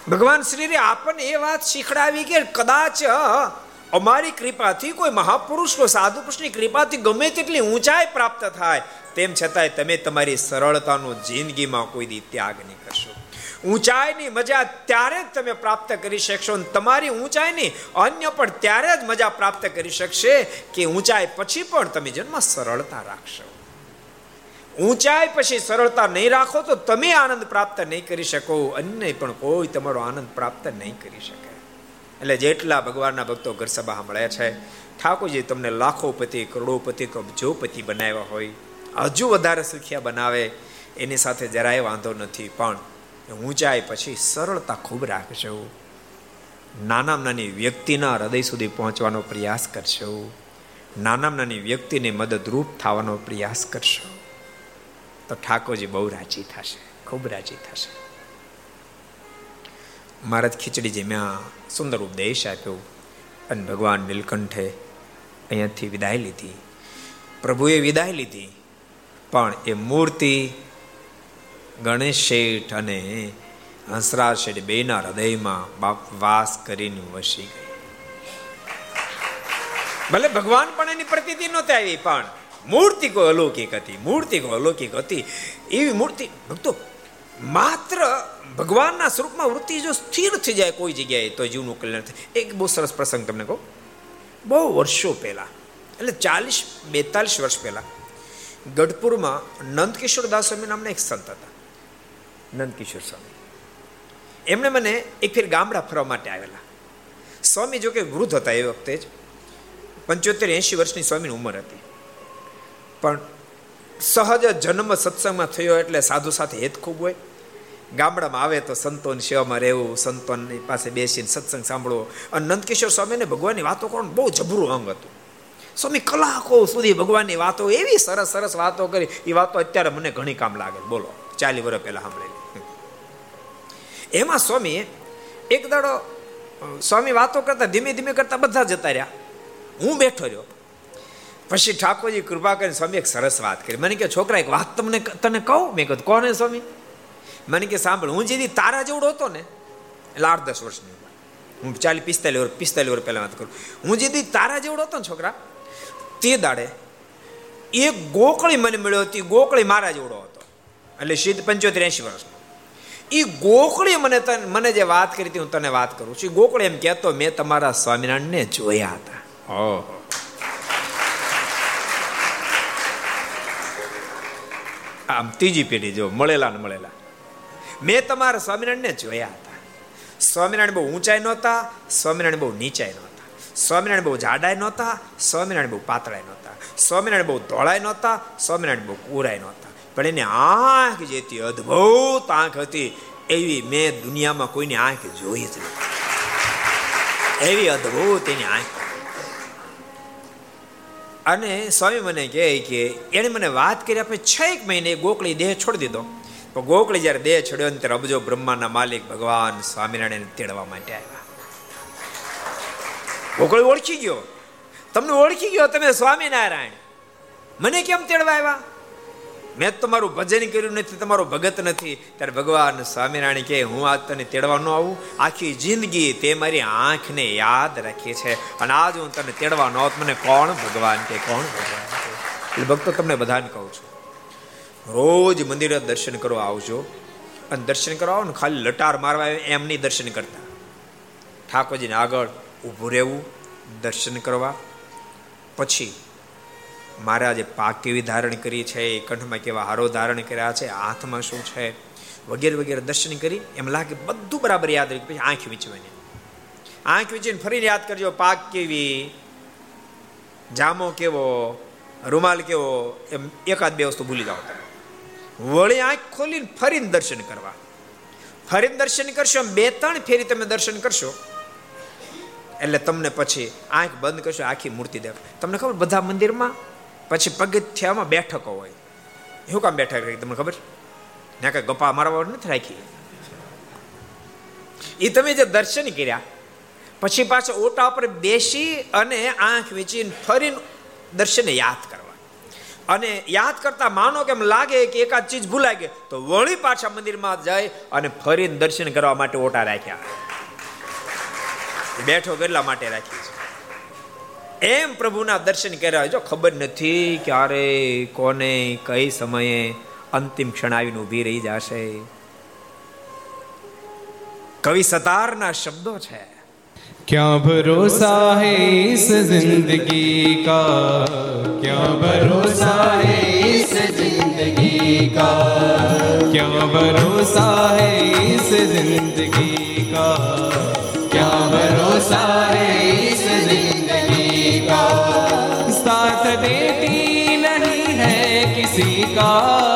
ભગવાન શ્રી આપણને એ વાત શીખડાવી કે કદાચ અમારી કૃપાથી કોઈ મહાપુરુષ કોઈ સાધુ પુરુષની કૃપાથી ગમે તેટલી ઊંચાઈ પ્રાપ્ત થાય, તેમ છતાંય તમે તમારી સરળતાનો જિંદગીમાં કોઈ દી ત્યાગ નહીં કરશો. ઊંચાઈની મજા ત્યારે જ તમે પ્રાપ્ત કરી શકશો અને તમારી ઊંચાઈની અન્ય પણ ત્યારે જ મજા પ્રાપ્ત કરી શકશે કે ઊંચાઈ પછી પણ તમે જન્મ સરળતા રાખશો. ઊંચાઈ પછી સરળતા નહીં રાખો તો તમે આનંદ પ્રાપ્ત નહીં કરી શકો અન્ય પણ કોઈ તમારો આનંદ પ્રાપ્ત નહીં કરી શકે. એટલે જેટલા ભગવાનના ભક્તો ઘર સભા મળ્યા છે, ઠાકોરજી તમને લાખો પતિ, કરોડોપતિ, કબજોપતિ બનાવ્યા હોય. હજુ વધારે સુખિયા બનાવે, એની સાથે જરાય વાંધો નથી. પણ ઊંચાઈ પછી સરળતા ખૂબ રાખજો. નાના નાની વ્યક્તિના હૃદય સુધી પહોંચવાનો પ્રયાસ કરશો નાના નાની વ્યક્તિને મદદરૂપ થવાનો પ્રયાસ કરશો. તો ઠાકોરજી બહુ રાજી થશે, ખૂબ રાજી થશે. મહારાજ ખીચડી જેમ્યા સુંદર ઉપદેશ આપ્યો અને ભગવાન નીલકંઠે અહીંયાથી વિદાય લીધી. પ્રભુએ વિદાય લીધી, પણ એ મૂર્તિ ગણેશ શેઠ અને હંસરાજ શેઠ બેના હૃદયમાં બાપ વાસ કરીને વસી ગઈ. ભલે ભગવાન પણ એની પ્રતિ નહોતી આવી, પણ મૂર્તિ કોઈ અલૌકિક હતી, મૂર્તિ કોઈ અલૌકિક હતી. એવી મૂર્તિ, ભક્તો, માત્ર ભગવાનના સ્વરૂપમાં વૃત્તિ જો સ્થિર થઈ જાય કોઈ જગ્યાએ, તો જીવનું કલ્યાણ થાય. એક બહુ સરસ પ્રસંગ તમને કહું. બહુ વર્ષો પહેલાં, એટલે ચાલીસ, બેતાલીસ વર્ષ પહેલાં, ગઢપુરમાં નંદકિશોર દાસ સ્વામી નામના એક સંત હતા. નંદકિશોર સ્વામી. એમણે મને એક ફેર ગામડા ફરવા માટે આવેલા. સ્વામી જો કે વૃદ્ધ હતા એ વખતે જ. પંચોતેર, એંશી વર્ષની સ્વામીની ઉંમર હતી. પણ સહજ જન્મ સત્સંગમાં થયો એટલે સાધુ સાથે હેત ખૂબ હોય. ગામડામાં આવે તો સંતોની સેવામાં રહેવું, સંતોની પાસે બેસીને સત્સંગ સાંભળવો. અને નંદકિશોર સ્વામીને ભગવાનની વાતો કોણ બહુ જબરું અંગ હતું. સ્વામી, કલાકો સુધી ભગવાનની વાતો, એવી સરસ સરસ વાતો કરી. એ વાતો અત્યારે મને ઘણી કામ લાગે. બોલો ચાલી વર્ષ પહેલાં સાંભળેલી. એમાં સ્વામી, એક દાડો સ્વામી વાતો કરતા, ધીમે ધીમે કરતા બધા જતા રહ્યા. હું બેઠો રહ્યો. પછી ઠાકોરજી કૃપા કરીને સ્વામી એક સરસ વાત કરી. મને કે છોકરા, એક વાત તમને તને કહું? મેં કહું કોને સ્વામી? મને કે સાંભળ, હું જેથી તારા જેવડો હતો ને, એટલે આઠ દસ વર્ષની હું ચાલી પિસ્તાલીસ વર્ષ પિસ્તાલીસ વર્ષ પહેલાં વાત કરું. હું જેથી તારા જેવડો હતો ને છોકરા, તે દાડે એક ગોકળી મને મળ્યો હતી ગોકળી મારા જેવડો હતો. એટલે સીધ પંચોતેર, એંશી વર્ષનો. એ ગોકળી મને તને, મને જે વાત કરી હતી, હું તને વાત કરું છું. ગોકળી એમ કહેતો, મેં તમારા સ્વામિનારાયણને જોયા હતા. ઓહો. આમ ત્રીજી પેઢી જો, મળેલા ને મળેલા. મેં તમારા સ્વામિનારાયણને જોયા હતા. સ્વામિનારાયણ બહુ ઊંચાઈ નહોતા, સ્વામિનારાયણ બહુ નીચાઈ નહોતા. સ્વામિનારાયણ બહુ જાડાઈ નહોતા, સ્વામિનારાયણ બહુ પાતળાઈ નહોતા. સ્વામિનારાયણ બહુ ધોળાઈ નહોતા, સ્વામિનારાયણ બહુ કુરાઈ નહોતા. પણ એની આંખ જે હતી અદ્ભુત આંખ હતી, એવી મેં દુનિયામાં કોઈની આંખ જોઈ જ નથી એવી અદ્ભુત એની આંખ. અને સ્વામી મને કહે કે એણે મને વાત કરી, આપણે છ એક મહિને ગોકળી દેહ છોડી દીધો. તો ગોકળી જ્યારે દેહ છોડ્યો ત્યારે અબજો બ્રહ્માના માલિક ભગવાન સ્વામિનારાયણ તેડવા માટે આવ્યા. ગોકળી ઓળખી ગયો. તમને ઓળખી ગયો તમે સ્વામિનારાયણ. મને કેમ તેડવા આવ્યા? મેં તમારું ભજન કર્યું નથી, તમારો ભગત નથી. ત્યારે ભગવાન સ્વામિનારાયણ કે હું આજ તને તેડવા ન આવું. આખી જિંદગી તે મારી આંખને યાદ રાખી છે. અને આજ હું તને તેડવા ન મને કોણ ભગવાન કે કોણ ભગવાન એટલે ભક્તો તમને બધાને કહું છું. રોજ મંદિરે દર્શન કરવા આવજો. અને દર્શન કરવા આવો ને ખાલી લટાર મારવા એમ નહીં દર્શન કરતા. ઠાકોરજીને આગળ ઊભું રહેવું, દર્શન કરવા. પછી મહારાજે પાક કેવી ધારણ કરી છે કંઠમાં કેવા હારો ધારણ કર્યા છે, હાથમાં શું છે, વગેરે વગેરે દર્શન કરી એમ લાગે બધું બરાબર યાદ રહી. પછી આંખ વીંચવાની. આંખ વીંચીને ફરીને યાદ કરજો, પાક કેવી, જામો કેવો, રૂમાલ કેવો, એમ એકાદ બે વસ્તુ ભૂલી જાઓ તમે. વળી આંખ ખોલીને ફરીને દર્શન કરવા. ફરીને દર્શન કરશો બે ત્રણ ફેરી તમે દર્શન કરશો. એટલે તમને પછી આંખ બંધ કરશો, આખી મૂર્તિ દેખ તમને ખબર બધા મંદિરમાં? પછી પગથિયામાં બેઠકો હોય. શું કામ બેઠક રાખી? તમને ખબર? ત્યાં કઈ ગપ્પા મારવા નથી રાખી. એ તમે જે દર્શન કર્યા, પછી પાછા ઓટા પર બેસી અને આંખ વેચીને ફરીને દર્શને યાદ કરવા. અને યાદ કરતા માનો કેમ લાગે કે એકાદ ચીજ ભૂલાઈ ગઈ, તો વળી પાછા મંદિરમાં જાય અને ફરીને દર્શન કરવા માટે ઓટા રાખ્યા. બેઠો કેટલા માટે રાખી છે. એમ પ્રભુના દર્શન કર્યા જો ખબર નથી ક્યારે, કોને, કઈ સમયે અંતિમ ક્ષણ આવીને ઊભી રહી જશે. કવિ સતારના શબ્દો છે. क्या भरोसा है इस जिंदगी का क्या भरोसा है इस जिंदगी का क्या भरोसा है इस जिंदगी का क्या भरोसा है इस जिंदगी का साथ देती नहीं है किसी का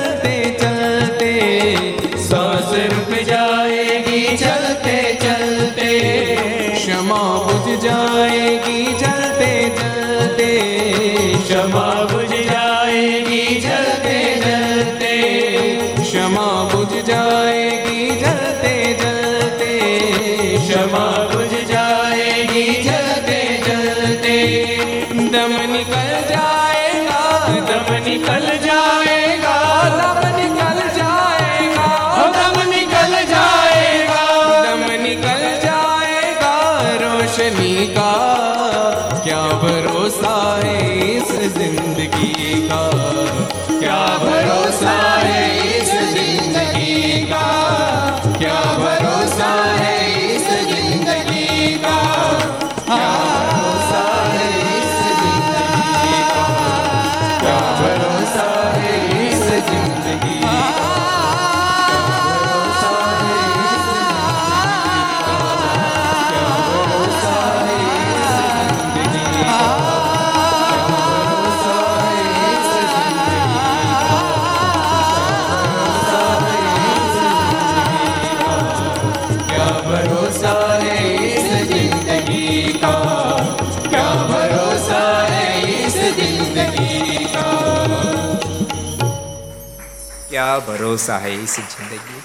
क्या ભરોસા હૈ ઇસ જિંદગી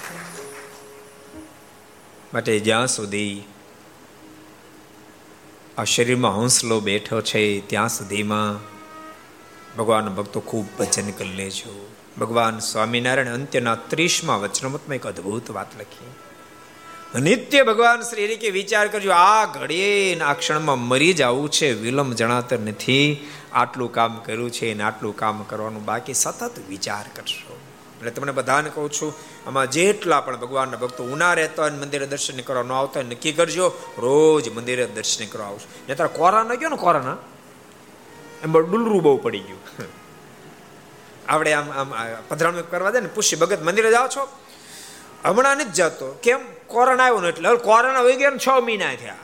માટે જ્યાં સુધી આ શરીરમાં હંસલો બેઠો છે, ત્યાં સુધીમાં ભગવાન ભક્તો ખૂબ ભજન કરી લેજો ભગવાન સ્વામિનારાયણ અંત્યના ત્રીસમાં વચનમતમાં એક અદ્ભુત વાત લખી. નિત્ય ભગવાન શ્રી કે વિચાર કરજો, આ ઘડીએ આ ક્ષણમાં મરી જવું છે, વિલંબ જણાતર નથી. આટલું કામ કર્યું છે ને આટલું કામ કરવાનું બાકી સતત વિચાર કરશો એટલે તમને બધાને કહું છું, આમાં જેટલા પણ ભગવાનના ભક્તો ઉના રહેતા હોય મંદિરે દર્શન કરવા ન આવતા હોય, નક્કી કરજો, રોજ મંદિરે દર્શન કરવા આવશો. ને તારા કોરોના ગયો ને કોરાના એમ ડુલરું બહુ પડી ગયું. આપણે આમ આમ પધરામણી કરવા દે ને પુષ્ય ભગત, મંદિરે જાઓ છો? હમણાં નથી જતો. કેમ? કોરોના આવ્યો ને એટલે. હવે કોરોના વહી ગયા છ મહિના થયા.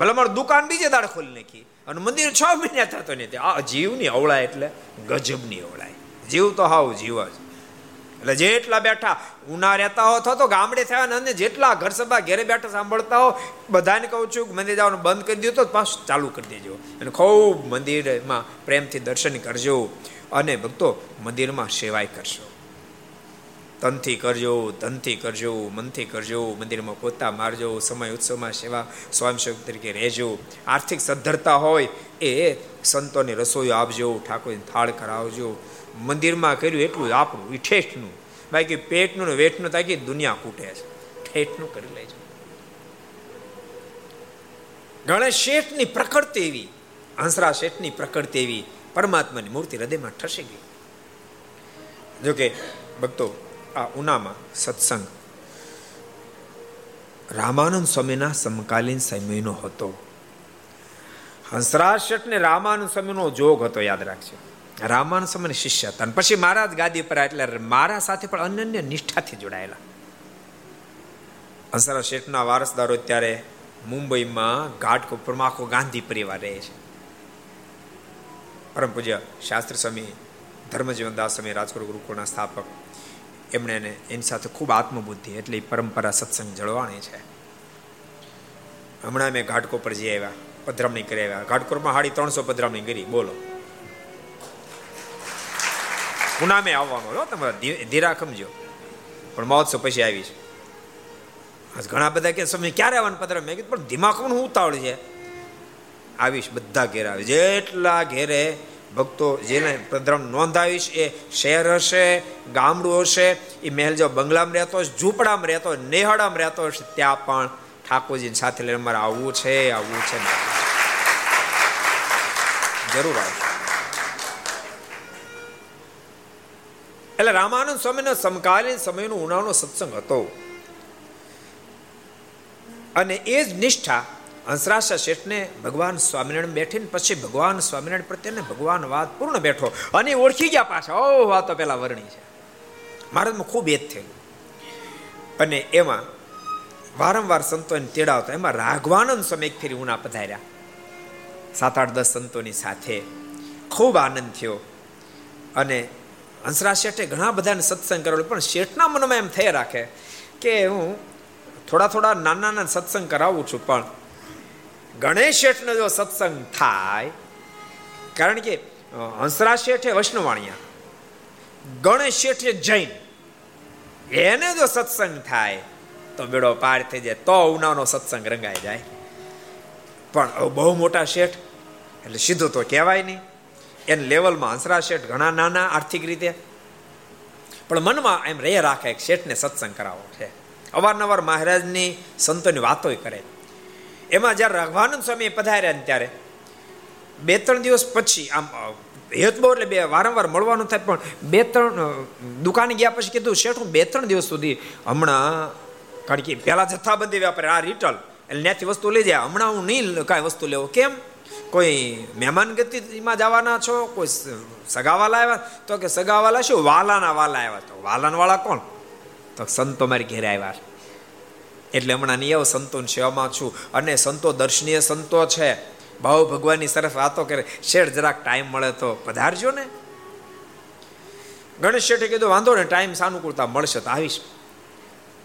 ભલે મારું દુકાન બીજે દાડે ખોલી નાખી. અને મંદિર છ મહિના થતો નથી. આ જીવની અવળાય એટલે ગજબની અવળાય. જીવ તો હાવ જીવ જ. એટલે જેટલા બેઠા ઉના રહેતા હો તો ગામડે થયા અને જેટલા ઘર સભા ઘેરે બેઠા સાંભળતા હો, બધાને કહું છું કે મંદિર જવાનું બંધ કરી દો તો પાછું ચાલુ કરી દેજો. અને ખૂબ મંદિરમાં પ્રેમથી દર્શન કરજો અને ભક્તો મંદિરમાં સેવાય કરશો. તનથી કરજો, ધનથી કરજો, મનથી કરજો, મંદિરમાં પોતા મારજો, સમય ઉત્સવમાં સેવા સ્વયંસેવક તરીકે રહેજો. આર્થિક સદ્ધરતા હોય એ સંતોની રસોઈ આપજો ઠાકોરની થાળ કરાવજો મંદિરમાં કર્યું એટલું આપણું એ ઠેઠનું. બાકી પેટનું ને વેઠનું તાકી દુનિયા કૂટે છે. ઠેઠનું કરી લેજો. ગણેશ શેઠની પ્રકૃતિ એવી હંસરા શેઠની પ્રકૃતિ એવી, પરમાત્માની મૂર્તિ હૃદયમાં ઠસી ગઈ. જોકે ભક્તો, આ ઉનામાં સત્સંગ. રામાનંદ સ્વામીના સમકાલીન સમયનો હતો. હંસરાજ શેઠ ને રામાનંદ સ્વામીનો જોગ હતો, યાદ રાખજો. રામાનંદ સમય શિષ્ય હતા. અને પછી મહારાજ ગાદી પર એટલે મારા સાથે પણ અનન્ય નિષ્ઠાથી જોડાયેલા. અંસારા શેઠના વારસદારો ત્યારે મુંબઈમાં ઘાટકોપરમાં આખો ગાંધી પરિવાર રહે છે. પરમ પૂજ્ય શાસ્ત્રી સ્વામી, ધર્મજીવન દાસ સ્વામી રાજકોટ ગુરુકુળના સ્થાપક, એમણે એને એની સાથે ખૂબ આત્મબુદ્ધિ એટલે પરંપરા સત્સંગ જળવાણી છે. હમણાં મેં ઘાટકો પર જઈ આવ્યા, પધરામણી કરી આવ્યા. ઘાટકોરમાં હાડી ત્રણસો પધરામણી કરી, બોલો. પુનામે આવવાનો હો તમારે ધીરા ખમજો પણ મહોત્સવ પછી આવી છે. આજ ઘણા બધા કે સમય ક્યારે આવવાનું પત્ર? મેં કીધું, પણ દિમાગમાં હું ઉતાવળ છે? આવીશ, બધા ઘેર આવે. જેટલા ઘેરે ભક્તો જેને પ્રદ્રમ નોંધાવીશ, એ શહેર હશે, ગામડું હશે, એ મહેલ જો બંગલામાં રહેતો હશે, ઝૂંપડામાં રહેતો હોય નેહડામાં રહેતો હશે, ત્યાં પણ ઠાકોરજીની સાથે લઈને અમારે આવવું છે આવવું છે. જરૂર આવશે. એટલે રામાનંદ સ્વામીના સમકાલીન સમયનો ઉનાળો સત્સંગ હતો. અને એ જ નિષ્ઠા હંસરાશા શેઠને ભગવાન સ્વામિનારાયણ બેઠીને પછી ભગવાન સ્વામિનારાયણ પ્રત્યેને ભગવાન વાત પૂર્ણ બેઠો. અને ઓળખી ગયા પાછા. ઓ વાતો પેલા વર્ણી છે. મહારાજમાં ખૂબ એજ થયેલું. અને એમાં વારંવાર સંતોને તેડાવતા એમાં રાઘવાનંદ સ્વામી એક ફેરી ઉના પધાર્યા. સાત આઠ દસ સંતોની સાથે. ખૂબ આનંદ થયો. અને હંસરાજ શેઠે ઘણા બધાને સત્સંગ કરેલો, પણ શેઠના મનમાં એમ થઈ રાખે કે હું થોડા થોડા નાના નાના સત્સંગ કરાવું છું, પણ ગણેશ શેઠનો જો સત્સંગ થાય, કારણ કે હંસરા શેઠે વૈષ્ણવાણિયા, ગણેશ શેઠે જૈન, એને જો સત્સંગ થાય, તો બેડો પાર થઈ જાય, તો ઉનાનો સત્સંગ રંગાઈ જાય. પણ બહુ મોટા શેઠ, એટલે સીધું તો કહેવાય નહીં. એને લેવલમાં હંસરા શેઠ ઘણા નાના આર્થિક રીતે. પણ મનમાં એમ રે રાખે શેઠને સત્સંગ કરાવો છે. અવારનવાર મહારાજની સંતોની વાતો કરે. એમાં જ્યારે રાઘવાનંદ સ્વામી પધાર્યા ને ત્યારે બે ત્રણ દિવસ પછી આમ હેતબો એટલે બે વારંવાર મળવાનું થાય, પણ બે ત્રણ દુકાને ગયા પછી કીધું, શેઠ, હું બે ત્રણ દિવસ સુધી હમણાં કારણ કે પહેલાં જથ્થાબંધી વ્યાપાર આ રિટલ, એટલે ત્યાંથી વસ્તુ લઈ જાય. હમણાં હું નહીં કાંઈ વસ્તુ લેવો. કેમ? કોઈ મહેમાન ગતિમાં જવાના છો, કોઈ સગાવાલા આવ્યા? તો કે સગાવાલા શું? વાલાના વાલા આવ્યા તો. વાલાના વાળા કોણ? તો સંતો મારી ઘેરે આવ્યા. એટલે હમણાં નિયવ સંતો સેવામાં છું. અને સંતો દર્શનીય સંતો છે. બહુ ભગવાનની સરસ વાતો કરે. શેઠ જરાક ટાઈમ મળે તો પધારજો ને. ગણેશ શેઠે કીધું, વાંધો ને ટાઈમ સાનુકૂળતા મળશે તો આવીશ.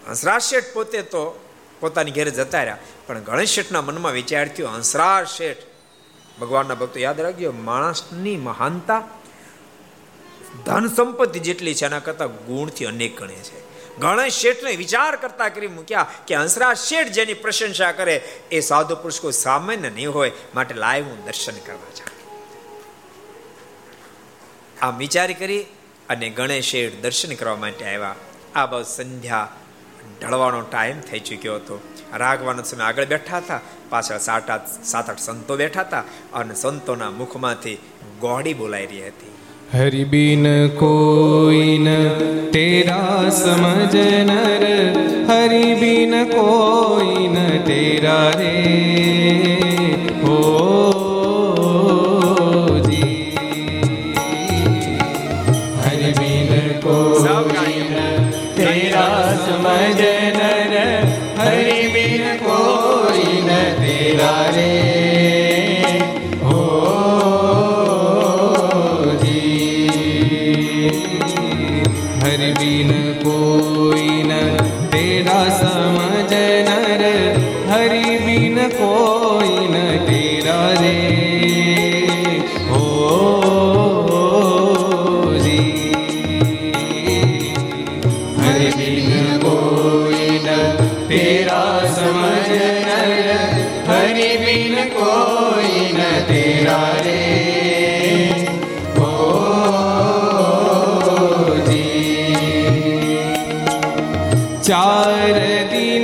હંસરાજ શેઠ પોતે તો પોતાની ઘેરે જતા રહ્યા. પણ ગણેશ શેઠના મનમાં વિચાર થયો, હંસરાજ શેઠ ભગવાનના ભક્તો યાદ રાખજો, માણસની મહાનતા ધન સંપત્તિ જેટલી છે, એના કરતા ગુણથી અનેક ગણે છે. ગણેશ શેઠને વિચાર કરતા કરી મૂક્યા કે હંસરાજ શેઠ જેની પ્રશંસા કરે, એ સાધુ પુરુષ કોઈ સામાન્ય નહીં હોય, માટે લાઈવ હું દર્શન કરવા જાઉં આમ વિચારી કરી અને ગણેશ શેઠ દર્શન કરવા માટે આવ્યા. આ બસ સંધ્યા ઢળવાનો ટાઈમ થઈ ચૂક્યો હતો. રાગવાનો સમય આગળ બેઠા હતા, પાછળ સાત આઠ સાત આઠ સંતો બેઠા હતા અને સંતોના મુખમાંથી ગોળી બોલાઈ રહી હતી. હરિબીન કોઈન તેરા સમજ નર હરિબીન કોઈન તેરા રે. ચાર દી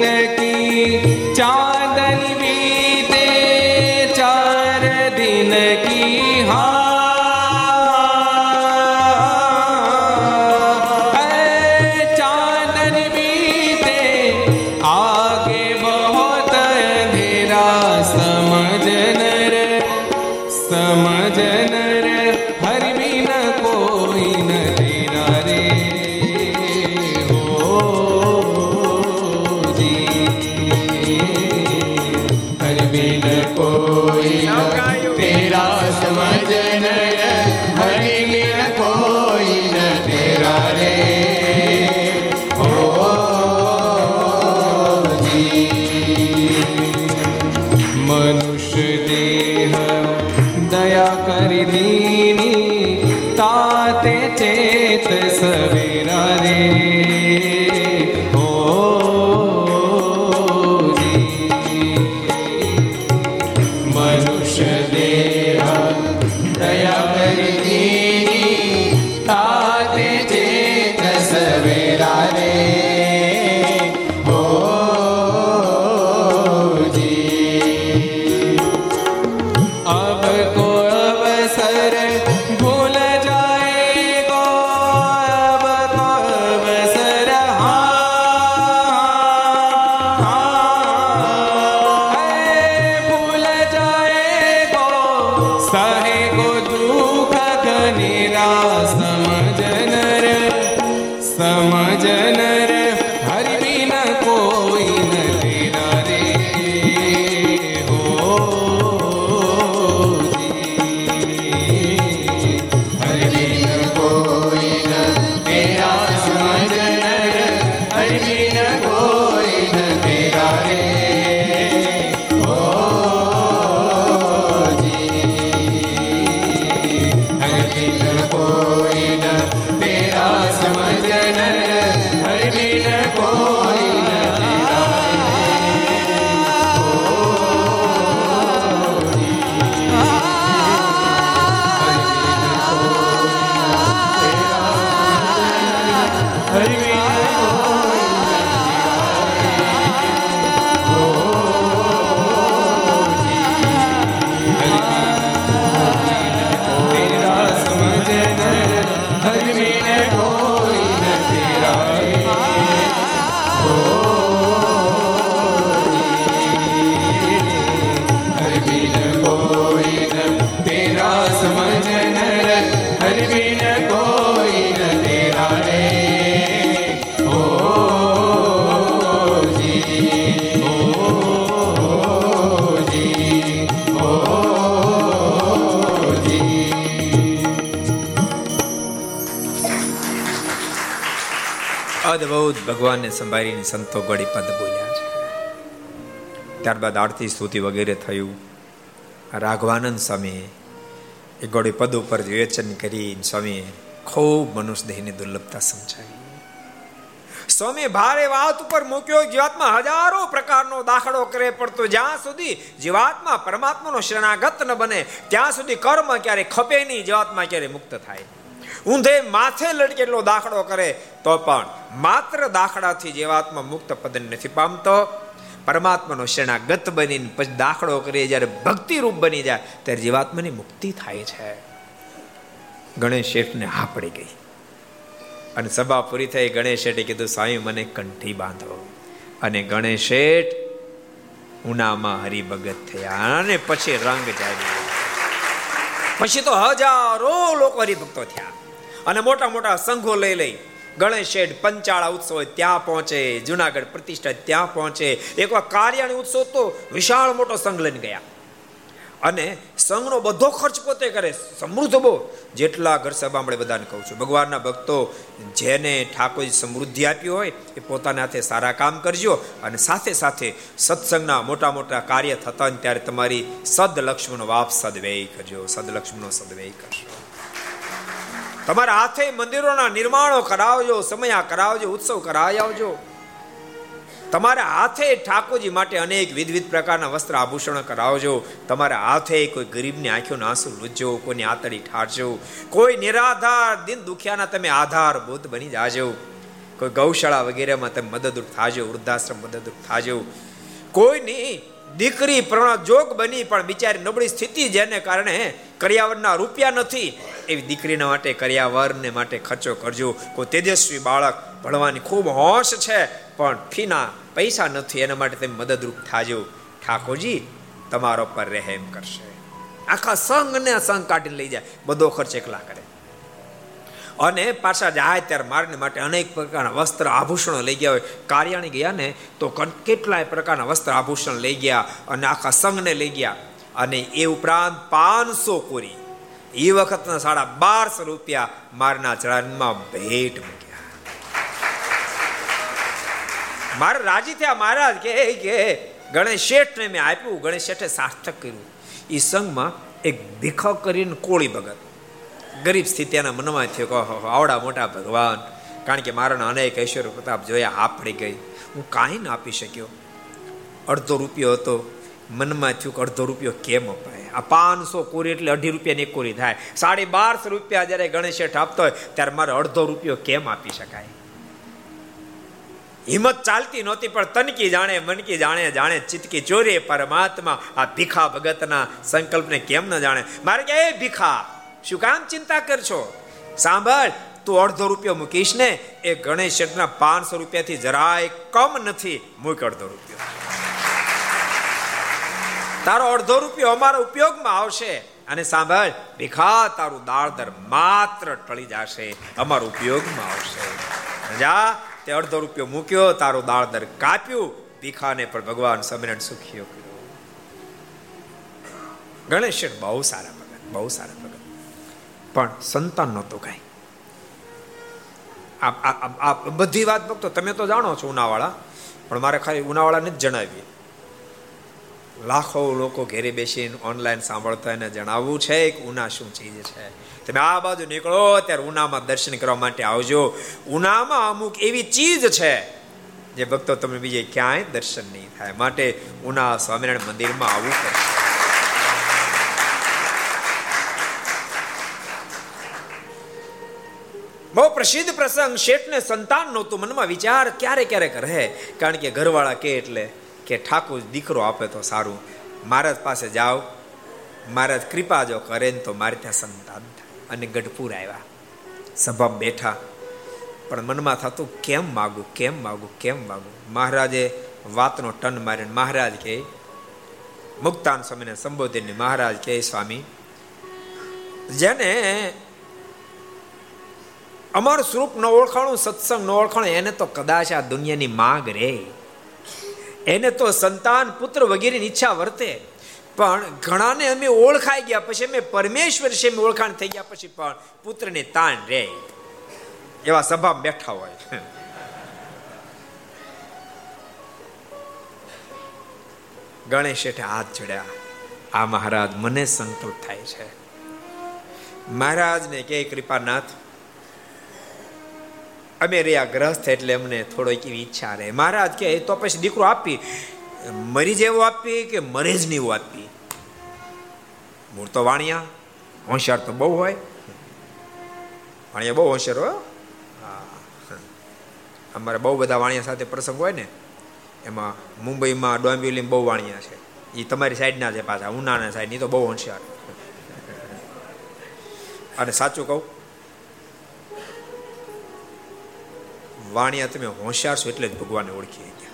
હરિ અદભુત ભગવાનને સંભાળીને સંતો ગળી પદ બોલ્યા છે. ત્યારબાદ આરતી, સ્તુતિ વગેરે થયું. રાઘવાનંદ સ્વામી એ ગોળી પદ ઉપર વિવેચન કરી સ્વામીએ ખૂબ મનુષ્ય દેહની દુર્લભતા સમજાવી. સ્વામી ભારે વાત ઉપર મૂક્યો, જીવાત્મા હજારો પ્રકારનો દાખલો કરે પડતો જ્યાં સુધી જીવાત્મા પરમાત્માનો શરણાગત ન બને, ત્યાં સુધી કર્મ ક્યારે ખપે નહીં, જીવાત્મા ક્યારે મુક્ત થાય. ઊંધે માથે લટકે એટલો દાખલો કરે, તો પણ માત્ર દાખલાથી જીવાત્મા મુક્ત પદ નથી પામતો. પરમાત્માનો શરણાગત બનીને પછી દાખલો કરીએ, જ્યારે ભક્તિ રૂપ બની જાય, ત્યારે જીવાત્માની મુક્તિ થાય છે. ગણેશ શેઠને હા પડી ગઈ. અને સભા પૂરી થઈ, ગણેશ શેઠે કીધું સ્વામી મને કંઠી બાંધો. અને ગણેશ શેઠ ઉનામાં હરિભગત થયા અને પછી રંગ જાગ્યો પછી તો હજારો લોકો હરિભક્તો થયા. અને મોટા મોટા સંઘો લઈ લઈ ગણેશ શેઠ પંચાળા ઉત્સવ ત્યાં પહોંચે, જુનાગઢ પ્રતિષ્ઠા ત્યાં પહોંચે. એકવાર કાર્યાણી ઉત્સવ તો વિશાળ મોટો સંઘ લઈને ગયા. અને સંઘનો બધો ખર્ચ પોતે કરે. સમૃદ્ધ બહુ. જેટલા ઘર સભા મળે બધાને કહું છું, ભગવાનના ભક્તો જેને ઠાકોરજી સમૃદ્ધિ આપી હોય એ પોતાના હાથે સારા કામ કરજો અને સાથે સાથે સત્સંગના મોટા મોટા કાર્ય થતા ત્યારે તમારી સદલક્ષ્મીનો વાપ સદવેય કરજો. સદલક્ષ્મીનો સદવેય કરજો. તમારા હાથે મંદિરોના નિર્માણો કરાવજો, સમયા કરાવજો, ઉત્સવ કરાવી આવજો. તમારા હાથે ઠાકોરજી માટે અનેક વિવિધ પ્રકારના વસ્ત્ર આભૂષણો કરાવજો. તમારા હાથે કોઈ ગરીબની આંખોના આંસુ લૂજજો કોઈની આતડી ઠારજો. કોઈ નિરાધાર દિન દુખિયાના તમે આધારભૂત બની જાજો. કોઈ ગૌશાળા વગેરેમાં તમે મદદરૂપ થાજો, વૃદ્ધાશ્રમ મદદરૂપ થાજો. કોઈની દીકરી પ્રણજોગ બની, પણ બિચારી નબળી સ્થિતિ જેને કારણે કરિયાવરના રૂપિયા નથી. એવી દીકરીના માટે, કર્યાવરને માટે ખર્ચો કરજો. કોઈ તેજસ્વી બાળક ભણવાની ખૂબ હોશ છે, પણ ફીના પૈસા નથી. એના માટે તમે મદદરૂપ થાજો. ઠાકોરજી, તમારો પર રહેમ કરશે. આખા સંઘને સંઘ કાઢીને લઈ જાય. બધો ખર્ચ એકલા કરે. અને પાછા જાય ત્યારે મારને માટે અનેક પ્રકારના વસ્ત્ર આભૂષણો લઈ ગયા હોય. કાર્યાણી ગયા ને તો કેટલાય પ્રકારના વસ્ત્ર આભૂષણ લઈ ગયા અને આખા સંઘને લઈ ગયા. અને એ ઉપરાંત પાંચસો કોરી. એ વખતના સાડા બારસો રૂપિયા મારના ચરણમાં ભેટ મૂક્યા. મારે રાજી થયા મહારાજ કે ગણેશ શેઠને મેં આપ્યું. ગણેશ શેઠે સાર્થક કર્યું. એ સંઘમાં એક ભીખ કરીને કોળી ભગત. ગરીબ સ્થિતિ એના મનમાં થયો કે આવડા મોટા ભગવાન. કારણ કે મારાના અનેક ઐશ્વર્ય પ્રતાપ જોયા હા પડી ગઈ. હું કાંઈ ના આપી શક્યો. અડધો રૂપિયો હતો. મનમાં થયું કે અડધો રૂપિયો કેમ અપાય? આ પાંચસો કોરી એટલે અઢી રૂપિયાની એક કોરી થાય. સાડી બારસો રૂપિયા જ્યારે ગણેશ શેઠ આપતો હોય, ત્યારે મારે અડધો રૂપિયો કેમ આપી શકાય? હિંમત ચાલતી નહોતી, પણ તનકી જાણે, મનકી જાણે જાણે ચિતકી ચોરે પરમાત્મા આ ભીખા ભગતના સંકલ્પને કેમ ન જાણે? મારે કે, એ ભીખા શું કામ ચિંતા કરશો? સાંભળ, તું અડધો રૂપિયો મૂકીશ ને, એ ગણેશ શેઠના પાંચસો રૂપિયાથી જરાય કમ નથી. મૂક અડધો રૂપિયો. તારો અડધો રૂપિયો અમારા ઉપયોગમાં આવશે. અને સાંભળ, ભીખા તારું દાળદર માત્ર ટળી જશે. અમારો ઉપયોગમાં આવશે. જા તે અડધો રૂપિયો મૂક્યો, તારું દાળદર કાપ્યું. ભીખાને પણ ભગવાન સ્વામિનારાયણ સુખીઓ કર્યો. ગણેશ બહુ સારા ભગત બહુ સારા ભગત પણ સંતાન નહોતું કાંઈ. આ બધી વાત ભક્તો, તમે તો જાણો છો ઉનાવાળા, પણ મારે ખાલી ઉનાવાળાને જ જણાવીએ. લાખો લોકો ઘેરે બેસીને ઓનલાઈન સાંભળતા એને જણાવવું છે કે ઉના શું ચીજ છે. તમે આ બાજુ નીકળો, ત્યારે ઉનામાં દર્શન કરવા માટે આવજો. ઉનામાં અમુક એવી ચીજ છે જે ભક્તો, તમે બીજે ક્યાંય દર્શન નહીં થાય. માટે ઉના સ્વામિનારાયણ મંદિરમાં આવવું પડશે. બહુ પ્રસિદ્ધ પ્રસંગ શેઠને સંતાન નહોતું મનમાં વિચાર ક્યારે ક્યારેક રહે કારણ કે ઘરવાળા કે એટલે કે ઠાકોર દીકરો આપે તો સારું. મહારાજ પાસે જાઓ. મહારાજ કૃપા જો કરે ને તો મારે ત્યાં સંતાન થાય. અને ગઢપુર આવ્યા. સભા બેઠા. પણ મનમાં થતું કેમ માગું કેમ માગું કેમ માગું? મહારાજે વાતનો ટન મારીને મહારાજ કહે, મુક્તાન સ્વામીને સંબોધીને મહારાજ કહે, સ્વામી, જેને અમર સ્વરૂપ ન ઓળખાણું, સત્સંગ ન ઓળખાણું, એને તો કદાચ આ દુનિયાની માંગ રે. એને તો સંતાન, પુત્ર વગેરેની ઈચ્છા વર્તે. પણ ઘણાને અમે ઓળખાઈ ગયા, પછી અમે પરમેશ્વર છે ઓળખાણ થઈ ગયા, પછી પણ પુત્રને તાણ રે. એવા સભા બેઠા હોય. ગણેશ શેઠે હાથ જોડ્યા. આ મહારાજ મને સંકલ્પ થાય છે. મહારાજને કે કૃપાનાથ અમે રહ્યા ગ્રસ્ત એટલે અમને થોડોક એવી ઈચ્છા રહે. મહારાજ કે તો પછી દીકરો આપી. મરી જેવો આપી કે મરે જ નહીં આપી? મૂળ તો વાણિયા. હોશિયાર તો બહુ હોય. વાણિયા બહુ હોશિયાર હોય અમારે બહુ બધા વાણિયા સાથે પ્રસંગ હોય ને, એમાં મુંબઈમાં ડોંબિવલી બહુ વાણિયા છે. એ તમારી સાઈડના છે પાછા ઉનાના સાઈડની તો બહુ હોશિયાર. અને સાચું કહું વાણિયા તમે હોશિયાર છો એટલે જ ભગવાનને ઓળખી ગયા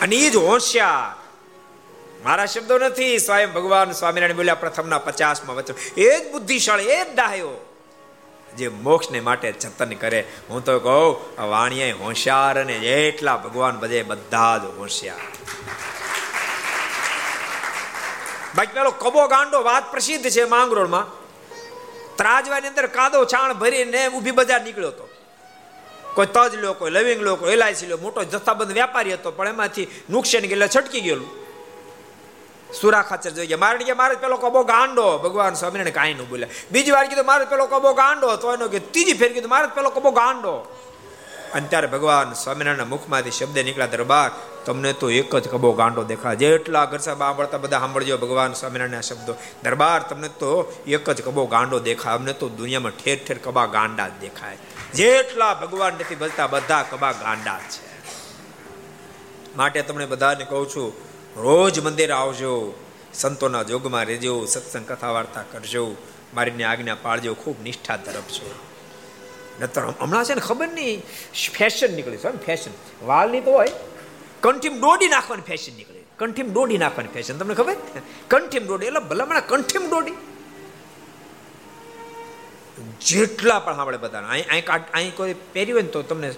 અને એ જ હોશિયાર. મારા શબ્દો નથી, સ્વયં ભગવાન સ્વામિનારાયણ બોલ્યા, પ્રથમના પચાસમાં વચન. એ જ બુદ્ધિશાળી, એ જ ડાહ્યો. જે મોક્ષને માટે જતન કરે, હું તો કહું વાણિયા હોશિયાર અને એટલા ભગવાન બધે બધા જ હોશિયાર. બાકી પેલો કબો ગાંડો વાત પ્રસિદ્ધ છે માંગરોળમાં. ત્રાજવાની અંદર કાદો છાણ ભરીને ઊભી બજાર નીકળ્યો હતો. કોઈ તજ લો, કોઈ લવિંગ લો, કોઈ એલઆઈસી લો, મોટો જથ્થાબંધ વેપારી હતો, પણ એમાંથી નુકસાન ગયેલા છટકી ગયેલું. સુરા ખાચર જોઈએ મારે કે મારે પેલો કબો ગાંડો, ભગવાન સ્વામીને કાંઈ ન બોલ્યા. બીજી વાર કીધું, મારે પેલો કબો ગાંડો તો એનો કે ત્રીજી ફેર કીધું, મારે પેલો કબો ગાંડો. અને ભગવાન સ્વામિનારાયણના મુખમાંથી શબ્દ નીકળ્યા દરબાર, તમને તો એક જ કબો ગાંડો દેખાય. જેટલા ઘરસા સાંભળતા બધા સાંભળજો ભગવાન સ્વામિનારાયણના શબ્દો. દરબાર તમને તો એક જ કબો ગાંડો દેખાય. અમને તો દુનિયામાં ઠેર ઠેર કબા ગાંડા જ દેખાય. જેટલા ભગવાન નથી ભજતા, બધા કબા ગાંડા છે. માટે તમને બધાને કહું છું, રોજ મંદિર આવજો, સંતોના જોગમાં રહેજો, સત્સંગ કથા વાર્તા કરજો, મારીને આજ્ઞા પાળજો, ખૂબ નિષ્ઠા છો નતર. હમણાં છે ને ખબર નહીં ફેશન નીકળી છે ફેશન વાલની તો હોય કંઠીમ દોડી નાખવાની ફેશન નીકળી. કંઠીમ દોડી નાખવાની ફેશન તમને ખબર? કંઠીમ દોડી, એટલે ભલામણા કંઠીમ દોડી. જેટલા પણ સાંભળે બધા અહીં અહીં અહીં કોઈ પહેરી હોય ને તો તમને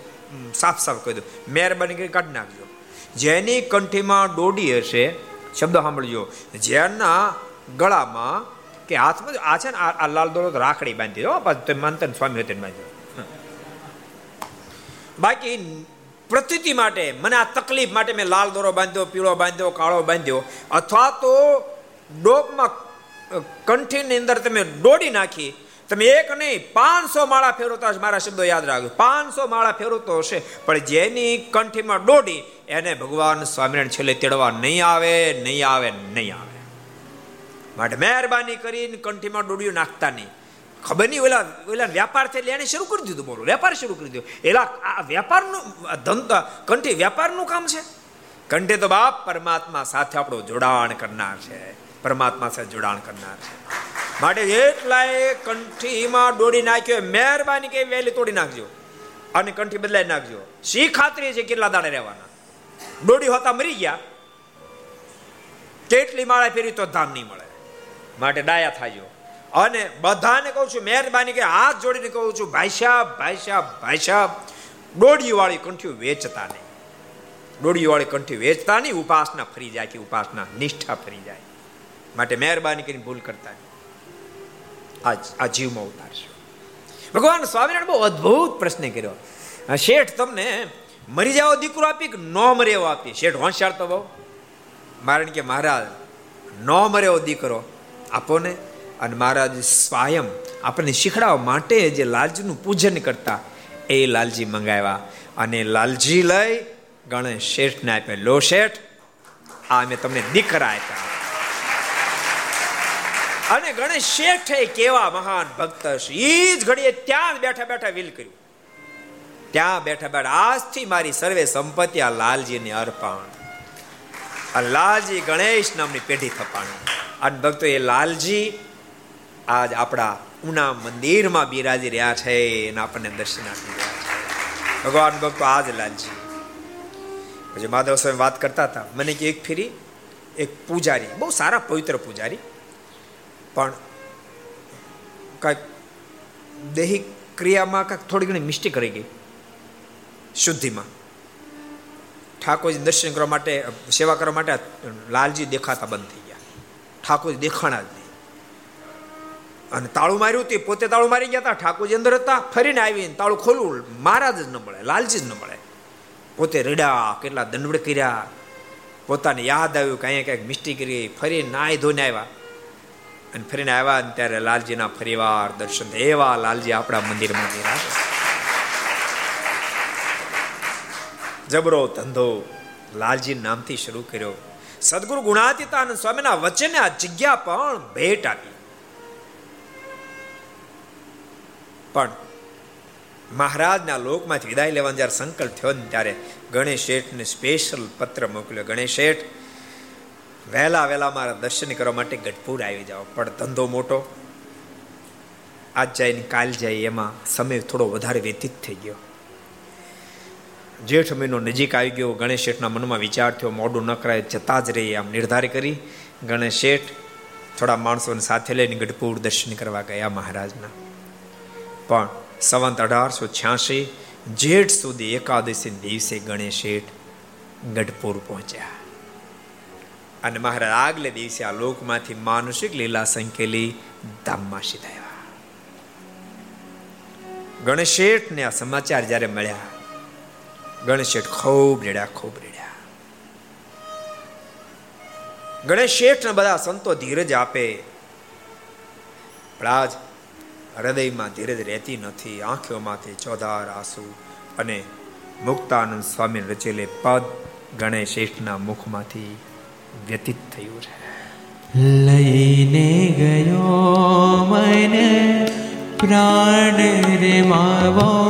સાફ સાફ કહી દઉં. મહેરબાની કરી કાઢી નાખજો. જેની કંઠીમાં દોડી હશે, શબ્દ સાંભળજો, જેના ગળામાં કે હાથમાં, આ છે ને, આ લાલ દોરો રાખડી બાંધી દો પાછું માનતા સ્વામી હતી બાંધ્યો બાકી પ્રતિતિ માટે મને આ તકલીફ માટે મેં લાલ દોરો બાંધ્યો, પીળો બાંધ્યો, કાળો બાંધ્યો. અથવા તો ડોકમાં કંઠીની અંદર તમે દોડી નાખી, તમે એક નહીં, પાંચસો માળા ફેરવતા મારા શબ્દો યાદ રાખજો. પાંચસો માળા ફેરવતો હશે, પણ જેની કંઠીમાં દોડી એને ભગવાન સ્વામિનારાયણ છેલ્લે તેડવા નહીં આવે નહીં આવે નહીં આવે. માટે મહેરબાની કરીને કંઠીમાં ડોડિયું નાખતા નહીં. ખબર નહીં, ઓલા ઓલા વ્યાપાર છે એટલે એને શરૂ કરી દીધું બોલો વેપાર શરૂ કરી દીધો. એલા આ વેપારનું ધંધા કંઠી વેપારનું કામ છે. કંઠે તો બાપ પરમાત્મા સાથે આપણું જોડાણ કરનાર છે. પરમાત્મા સાથે જોડાણ કરનાર છે. માટે એટલાય કંઠીમાં દોડી નાખ્યો મહેરબાની કે વહેલી તોડી નાખજો. અને કંઠી બદલાઈ નાખજો. શી ખાતરી છે કેટલા દાડે રહેવાના? દોડી હોતા મરી ગયા. કેટલી માળા ફેરી તો ધામ નહીં મળે. માટે ડાયા થાજો. અને બધાને કહું છું, મહેરબાની કે હાથ જોડીને કહું છું, ભાઈ સાહેબ ભાઈ સાહેબ ભાઈ સાહેબ દોડી વાળી કંઠી વેચતા નહીં. દોડી વાળી કંઠી વેચતા નહીં, ઉપાસના ફરી જાય કે ઉપાસના નિષ્ઠા ફરી જાય. માટે મહેરબાની કરીને ભૂલ કરતા આજ, આ જીવમાં ઉતારશો. ભગવાન સ્વામિનારાયણ બહુ અદ્ભુત પ્રશ્ન કર્યો. શેઠ તમને મરી જાવ દીકરો આપી કે ન મરે એવો આપી? શેઠ હોશિયાર તો બહુ. મારણ કે મહારાજ, ન મરે એવો દીકરો આપો ને. અને મહારાજ સ્વયં આપણને શીખડાવવા માટે જે લાલજીનું પૂજન કરતા, એ લાલજી મંગાવ્યા. અને લાલજી લઈ ગણેશ શેઠને આપે લો શેઠ, આ મેં તમને દીકરા આપ્યા. અને ગણેશ શેઠે કેવા મહાન ભક્ત છે એ જ ઘડીએ ત્યાં બેઠા બેઠા વિલ કર્યું. ત્યાં બેઠા બેઠા આજથી મારી સર્વે સંપત્તિ આ લાલજીને અર્પણ. આ લાલજી ગણેશ નામની પેઢી થપાણી. અને ભક્તો, એ લાલજી આજ આપણા ઉના મંદિરમાં બિરાજી રહ્યા છે અને આપણને દર્શન આપી રહ્યા છે. ભગવાન ભક્તો આજ લાલજી. પછી માધવ સ્વામી વાત કરતા હતા. મને કે એક ફેરી, એક પૂજારી, બહુ સારા પવિત્ર પૂજારી, પણ કાંઈક દૈહિક ક્રિયામાં કાંઈક થોડી ઘણી મિસ્ટેક રહી ગઈ શુદ્ધિમાં. ઠાકોરજી દર્શન કરવા માટે, સેવા કરવા માટે લાલજી દેખાતા બંધ થઈ ગયા. ઠાકોરજી દેખાણા જ અને તાળું માર્યું તે પોતે તાળું મારી ગયા હતા, ઠાકોરજી અંદર હતા, ફરીને આવીને તાળું ખોલવું, મહારાજ જ ન મળે, લાલજી જ ન મળે. પોતે રડ્યા, કેટલા દંડવડ કર્યા. પોતાને યાદ આવ્યું કે અહીંયા કંઈક મિસ્ટી કરી ફરી નાય ધોને આવ્યા. અને ફરીને આવ્યા ને ત્યારે લાલજીના ફરીવાર દર્શન એવા લાલજી આપણા મંદિરમાં બિરાજ જબરો ધંધો લાલજી નામથી શરૂ કર્યો. સદગુરુ ગુણાતીતાનંદ સ્વામીના વચને આ જગ્યા પણ ભેટ આપી. પણ મહારાજના લોકમાંથી વિદાય લેવાનો જ્યારે સંકલ્પ થયો ને ત્યારે ગણેશ શેઠને સ્પેશિયલ પત્ર મોકલ્યો. ગણેશ શેઠ, વહેલા વહેલા મારા દર્શન કરવા માટે ગઢપુર આવી જાઓ. પણ ધંધો મોટો. આજ જાય ને કાલ જાય એમાં સમય થોડો વધારે વ્યતીત થઈ ગયો. જેઠ મહિનો નજીક આવી ગયો. ગણેશ શેઠના મનમાં વિચાર થયો, મોડું ન કરાય, જતા જ રહી આમ નિર્ધાર કરી. ગણેશ શેઠ થોડા માણસોને સાથે લઈને ગઢપુર દર્શન કરવા ગયા મહારાજના. પણ સંવંત અઢારસો છ્યાસી જેઠ સુધી એકાદશી દિવસે ગણેશ ગઢપુર પહોંચ્યા. અને મહારાજ આગલે દિવસે આ લોકમાંથી માનુષિક લીલા સંકેલી ધામમાં સીધાયા ગણેશ શેઠને આ સમાચાર જ્યારે મળ્યા, ગણેશ શેઠ ખૂબ રેડ્યા ખૂબ રેડ્યા. ગણેશ શેઠ બધા સંતો ધીરજ આપે. પણ આજ હૃદયમાં ધીરજ રહેતી નથી, આંખોમાંથી ચોધાર આંસુ અને મુક્તાનંદ સ્વામી રચેલે પદ ગણેશ શેઠના મુખમાંથી વ્યતીત થયું છે. લઈને ગયો મને પ્રાણ રે માવો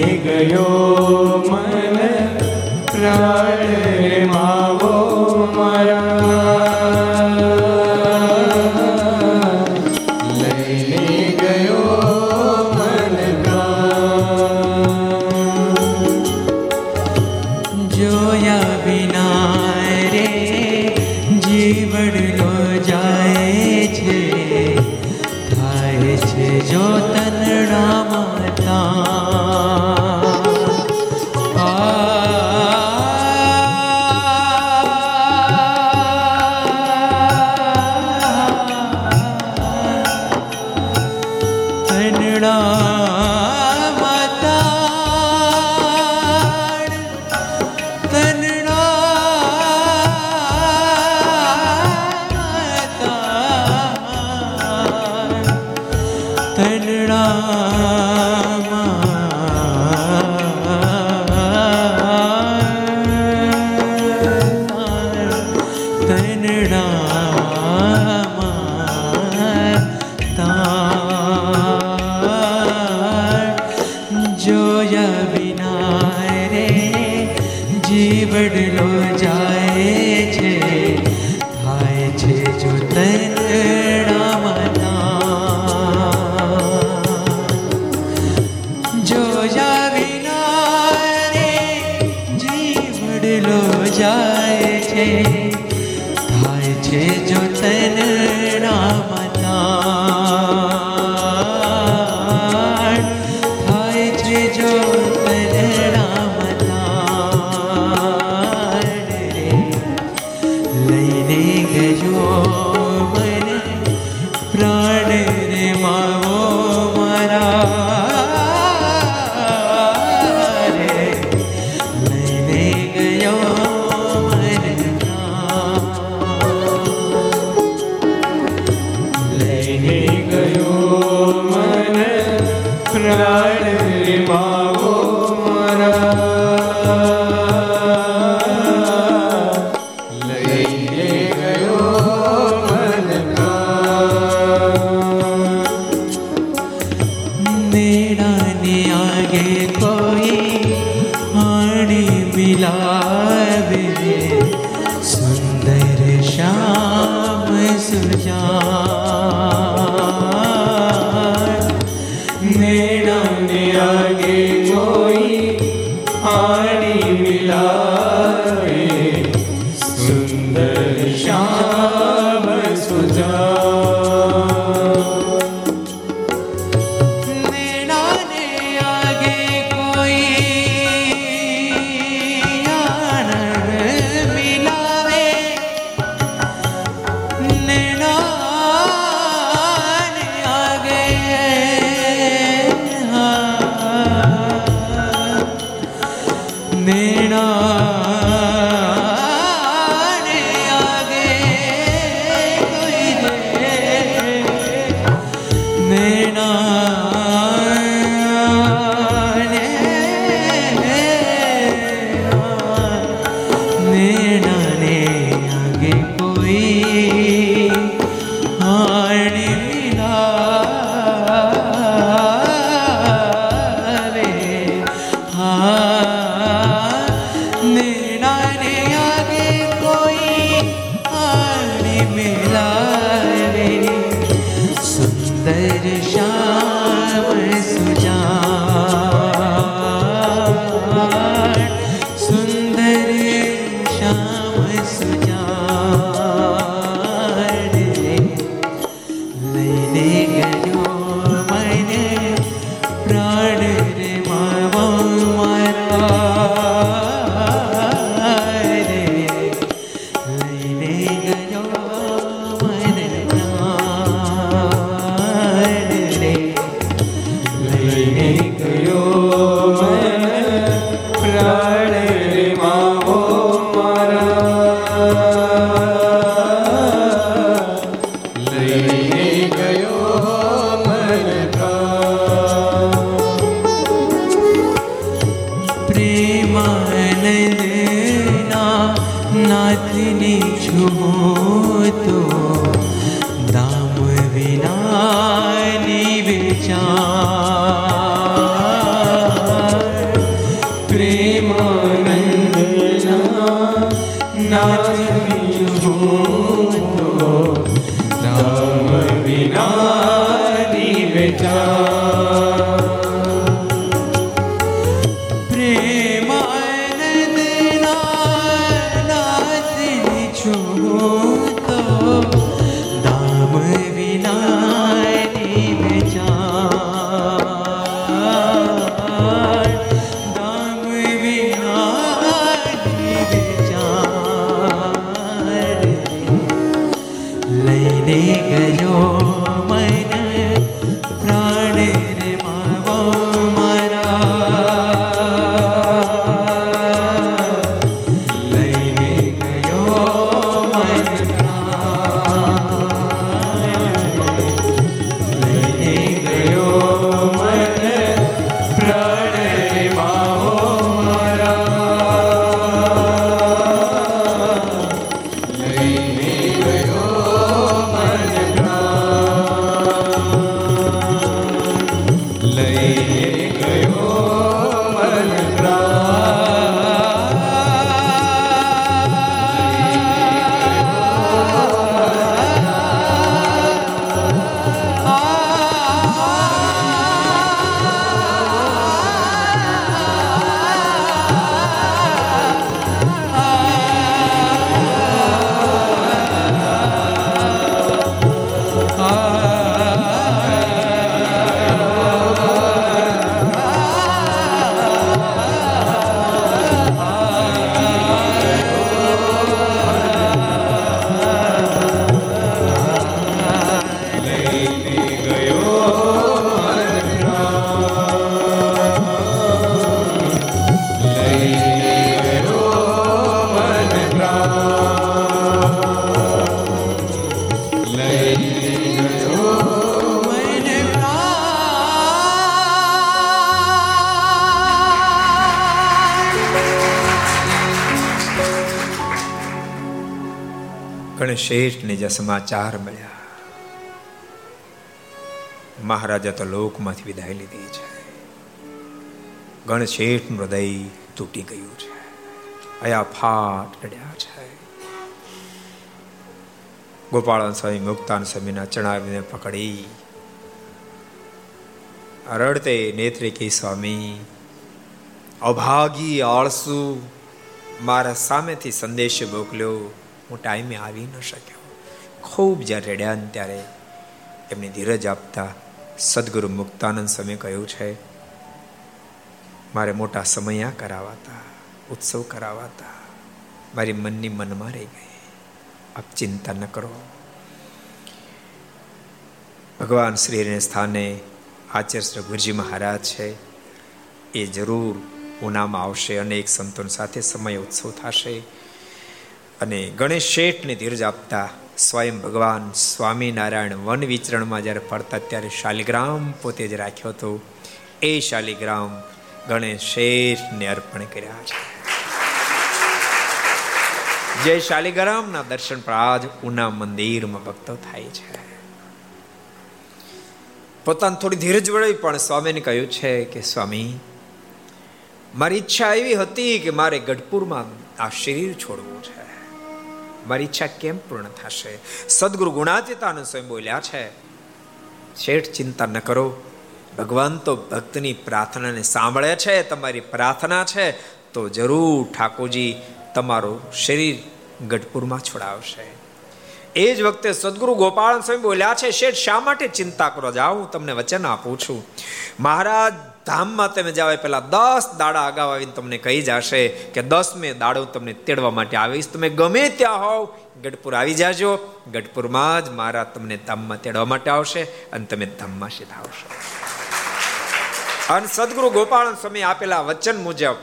ગયો. આગે કોઈ આણી મિલાવે. મહારાજા તો લોકમાંથી વિદાય લીધી છે. ગણશેઠનું હૃદય તૂટી ગયું છે. અયા ફાટ પડ્યા છે. ગોપાળન સ્વામી મુક્તાન સ્વામીના ચણાવીને પકડી. રડતે નેત્રે સ્વામી, અભાગી આળસુ મારા સામેથી સંદેશ મોકલ્યો. હું ટાઈમે આવી ન શક્યો. ખૂબ જ્યારે રડ્યા ત્યારે એમને ધીરજ આપતા સદગુરુ મુક્તાનંદ સ્વામી કહ્યું છે, મારે મોટા સમયા કરાવાતા, ઉત્સવ કરાવાતા, મારી મનની મનમાં રહી ગઈ. આપ ચિંતા ન કરો. ભગવાન શ્રીને સ્થાને આચાર્ય ગુરુજી મહારાજ છે, એ જરૂર ઉનામાં આવશે અનેક સંતોન સાથે સમય ઉત્સવ થશે. અને ગણેશ શેઠને ધીરજ આપતા સ્વયં ભગવાન સ્વામિનારાયણ વન વિચરણમાં જ્યારે પડતા ત્યારે શાલિગ્રામ પોતે જ રાખ્યો હતો. એ શાલિગ્રામ ગણેશ શેષને અર્પણ કર્યા છે. જય શાલિગ્રામના દર્શન પર આજ ઉના મંદિરમાં ભક્તો થાય છે. પોતાને થોડી ધીરજ વળી પણ સ્વામીને કહ્યું છે કે સ્વામી, મારી ઈચ્છા એવી હતી કે મારે ગઢપુરમાં આ શરીર છોડવું છે. મારી ઈચ્છા કેમ પૂર્ણ થશે? સદગુરુ ગુણાતીતાનંદ સ્વયં બોલ્યા છે, શેઠ, ચિંતા ન કરો. ભગવાન તો ભક્તની પ્રાર્થનાને સાંભળે છે, તમારી પ્રાર્થના છે, તો જરૂર ઠાકોરજી તમારું શરીર ગઢપુરમાં છોડાવશે. એ જ વખતે સદગુરુ ગોપાલ સ્વામી બોલ્યા છે, શેઠ, શા માટે ચિંતા કરો? જાઓ હું તમને વચન આપું છું. મહારાજ ધામમાં તમે જાવ પેલા દસ દાડા અગાઉ આવીને તમને કહી જશે કે દસમે દાડો તમને તેડવા માટે આવીશ. તમે ગમે ત્યાં હોવ, ગઢપુર આવી જાજો. ગઢપુરમાં જ મારા તમને ધામમાં તેડવા માટે આવશે અને તમે ધામમાં સીધા આવશો. અને સદગુરુ ગોપાલ સ્વામી આપેલા વચન મુજબ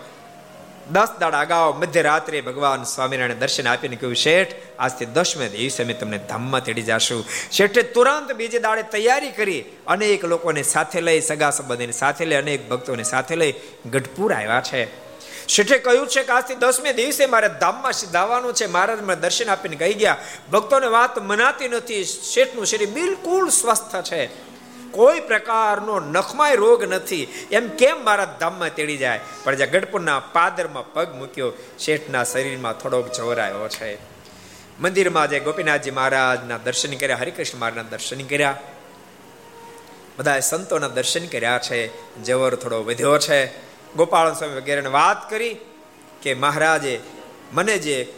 દસ દાડા અગાઉ મધ્યરાત્રે ભગવાન સ્વામિનારાયણ દર્શન આપીને કહ્યું, શેઠ, આજથી દસમે દિવસે અમે તમને ધામમાં તેડી જાશું. શેઠે તુરંત બીજે દાડે તૈયારી કરી અનેક લોકોને સાથે લઈ, સગા સંબંધીને સાથે લઈ, અનેક ભક્તોને સાથે લઈ ગઢપુર આવ્યા છે. શેઠે કહ્યું છે કે આજથી દસમે દિવસે મારે ધામમાં સીધાવાનું છે. મહારાજ મને દર્શન આપીને કહી ગયા. ભક્તોને વાત મનાતી નથી. શેઠનું શરીર બિલકુલ સ્વસ્થ છે. કોઈ પ્રકારનો નખમાય રોગ નથી. એમ કેમ મારા ધામમાં તેડી જાય? પણ જે ગઢપુરના પાદરમાં પગ મૂક્યો, શેઠના શરીરમાં થોડોક જવરાયો છે. મંદિરમાં જે ગોપીનાથજી મહારાજના દર્શન કર્યા, હરિકૃષ્ણ મહારાજના દર્શન કર્યા. બધા સંતોના દર્શન કર્યા છે. જવર થોડો વધ્યો છે. ગોપાલ સ્વામી વગેરેને વાત કરી કે મહારાજે, મને જે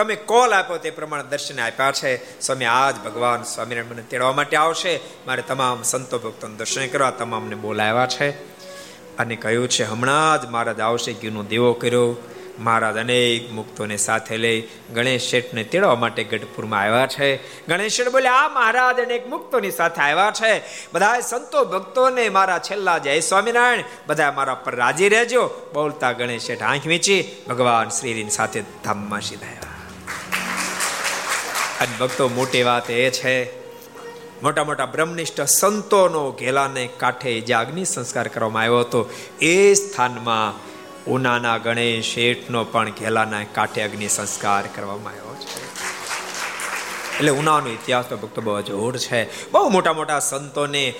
તમે કોલ આપ્યો તે પ્રમાણે દર્શન આપ્યા છે. સ્વામી, આજ ભગવાન સ્વામિનારાયણ મને તેડવા માટે આવશે. મારે તમામ સંતો ભક્તોને દર્શન કરવા તમામને બોલાવ્યા છે. અને કહ્યું છે, હમણાં જ મહારાજ આવશે ઘીનો દેવો કર્યો. મહારાજ અનેક મુક્તોને સાથે લઈ ગણેશ શેઠને તેડવા માટે ગઢપુરમાં આવ્યા છે. ગણેશ શેઠ બોલે આ મહારાજ અનેક મુક્તોની સાથે આવ્યા છે. બધા સંતો ભક્તોને મારા છેલ્લા જય સ્વામિનારાયણ બધા મારા પર રાજી રહેજો. બોલતા ગણેશ શેઠ આંખ વીંચી, ભગવાન શ્રીની સાથે ધામમાં સીધા અને ભક્તો, મોટી વાત એ છે, મોટા મોટા બ્રહ્મનિષ્ઠ સંતોનો ઘેલાને કાંઠે જે અગ્નિ સંસ્કાર કરવામાં આવ્યો હતો, એ સ્થાનમાં ઉનાના ગણેશ શેઠનો પણ ઘેલાના કાંઠે અગ્નિ સંસ્કાર કરવામાં આવ્યો છે. એટલે ઉનાનો ઇતિહાસ તો ભક્તો બહુ જોર છે. બહુ મોટા મોટા સંતોને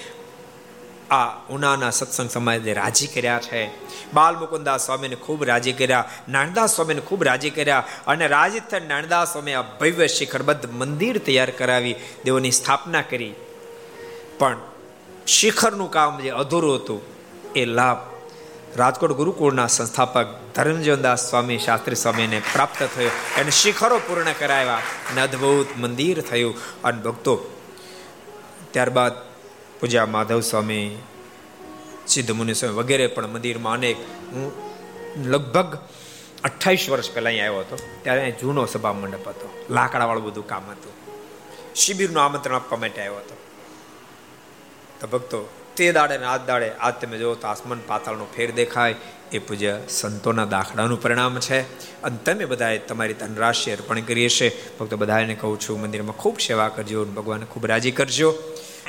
આ ઉનાના સત્સંગ સમાજે રાજી કર્યા છે. બાલ મુકુદાસ સ્વામીને ખૂબ રાજી કર્યા નાનદાસ સ્વામીને ખૂબ રાજી કર્યા અને રાજી થઈ નાનદાસ સ્વામી આ ભવ્ય શિખરબદ્ધ મંદિર તૈયાર કરાવી દેવોની સ્થાપના કરી. પણ શિખરનું કામ જે અધૂરું હતું, એ લાભ રાજકોટ ગુરુકુળના સંસ્થાપક ધર્મજીવનદાસ સ્વામી, શાસ્ત્રી સ્વામીને પ્રાપ્ત થયો અને શિખરો પૂર્ણ કરાવ્યા અને અદ્ભુત મંદિર થયું અને ભક્તો ત્યારબાદ પૂજા માધવ સ્વામી, સિદ્ધ મુનિ સ્વામી વગેરે પણ મંદિરમાં અનેક. હું લગભગ અઠ્ઠાવીસ વર્ષ પહેલાં અહીં આવ્યો હતો. ત્યારે અહીં જૂનો સભા મંડપ હતો. લાકડાવાળું બધું કામ હતું. શિબિરનું આમંત્રણ આપવા માટે આવ્યો હતો. તો ભક્તો તે દાડે ને આ દાડે આજ તમે જો તો આસમાન પાતાળનો ફેર દેખાય. એ પૂજ્ય સંતોના દાખલાનું પરિણામ છે. અને તમે બધાએ તમારી ધનરાશિ અર્પણ કરી હશે. ફક્ત બધાને કહું છું, મંદિરમાં ખૂબ સેવા કરજો ભગવાન ખૂબ રાજી કરજો.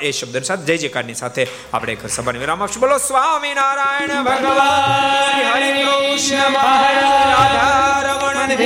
એ શબ્દ સાથે જય જયકારની સાથે આપણે એક સભાને વિરામ આપશું બોલો, સ્વામિનારાયણ ભગવાન, હરે કૃષ્ણ મહારાજ રમણ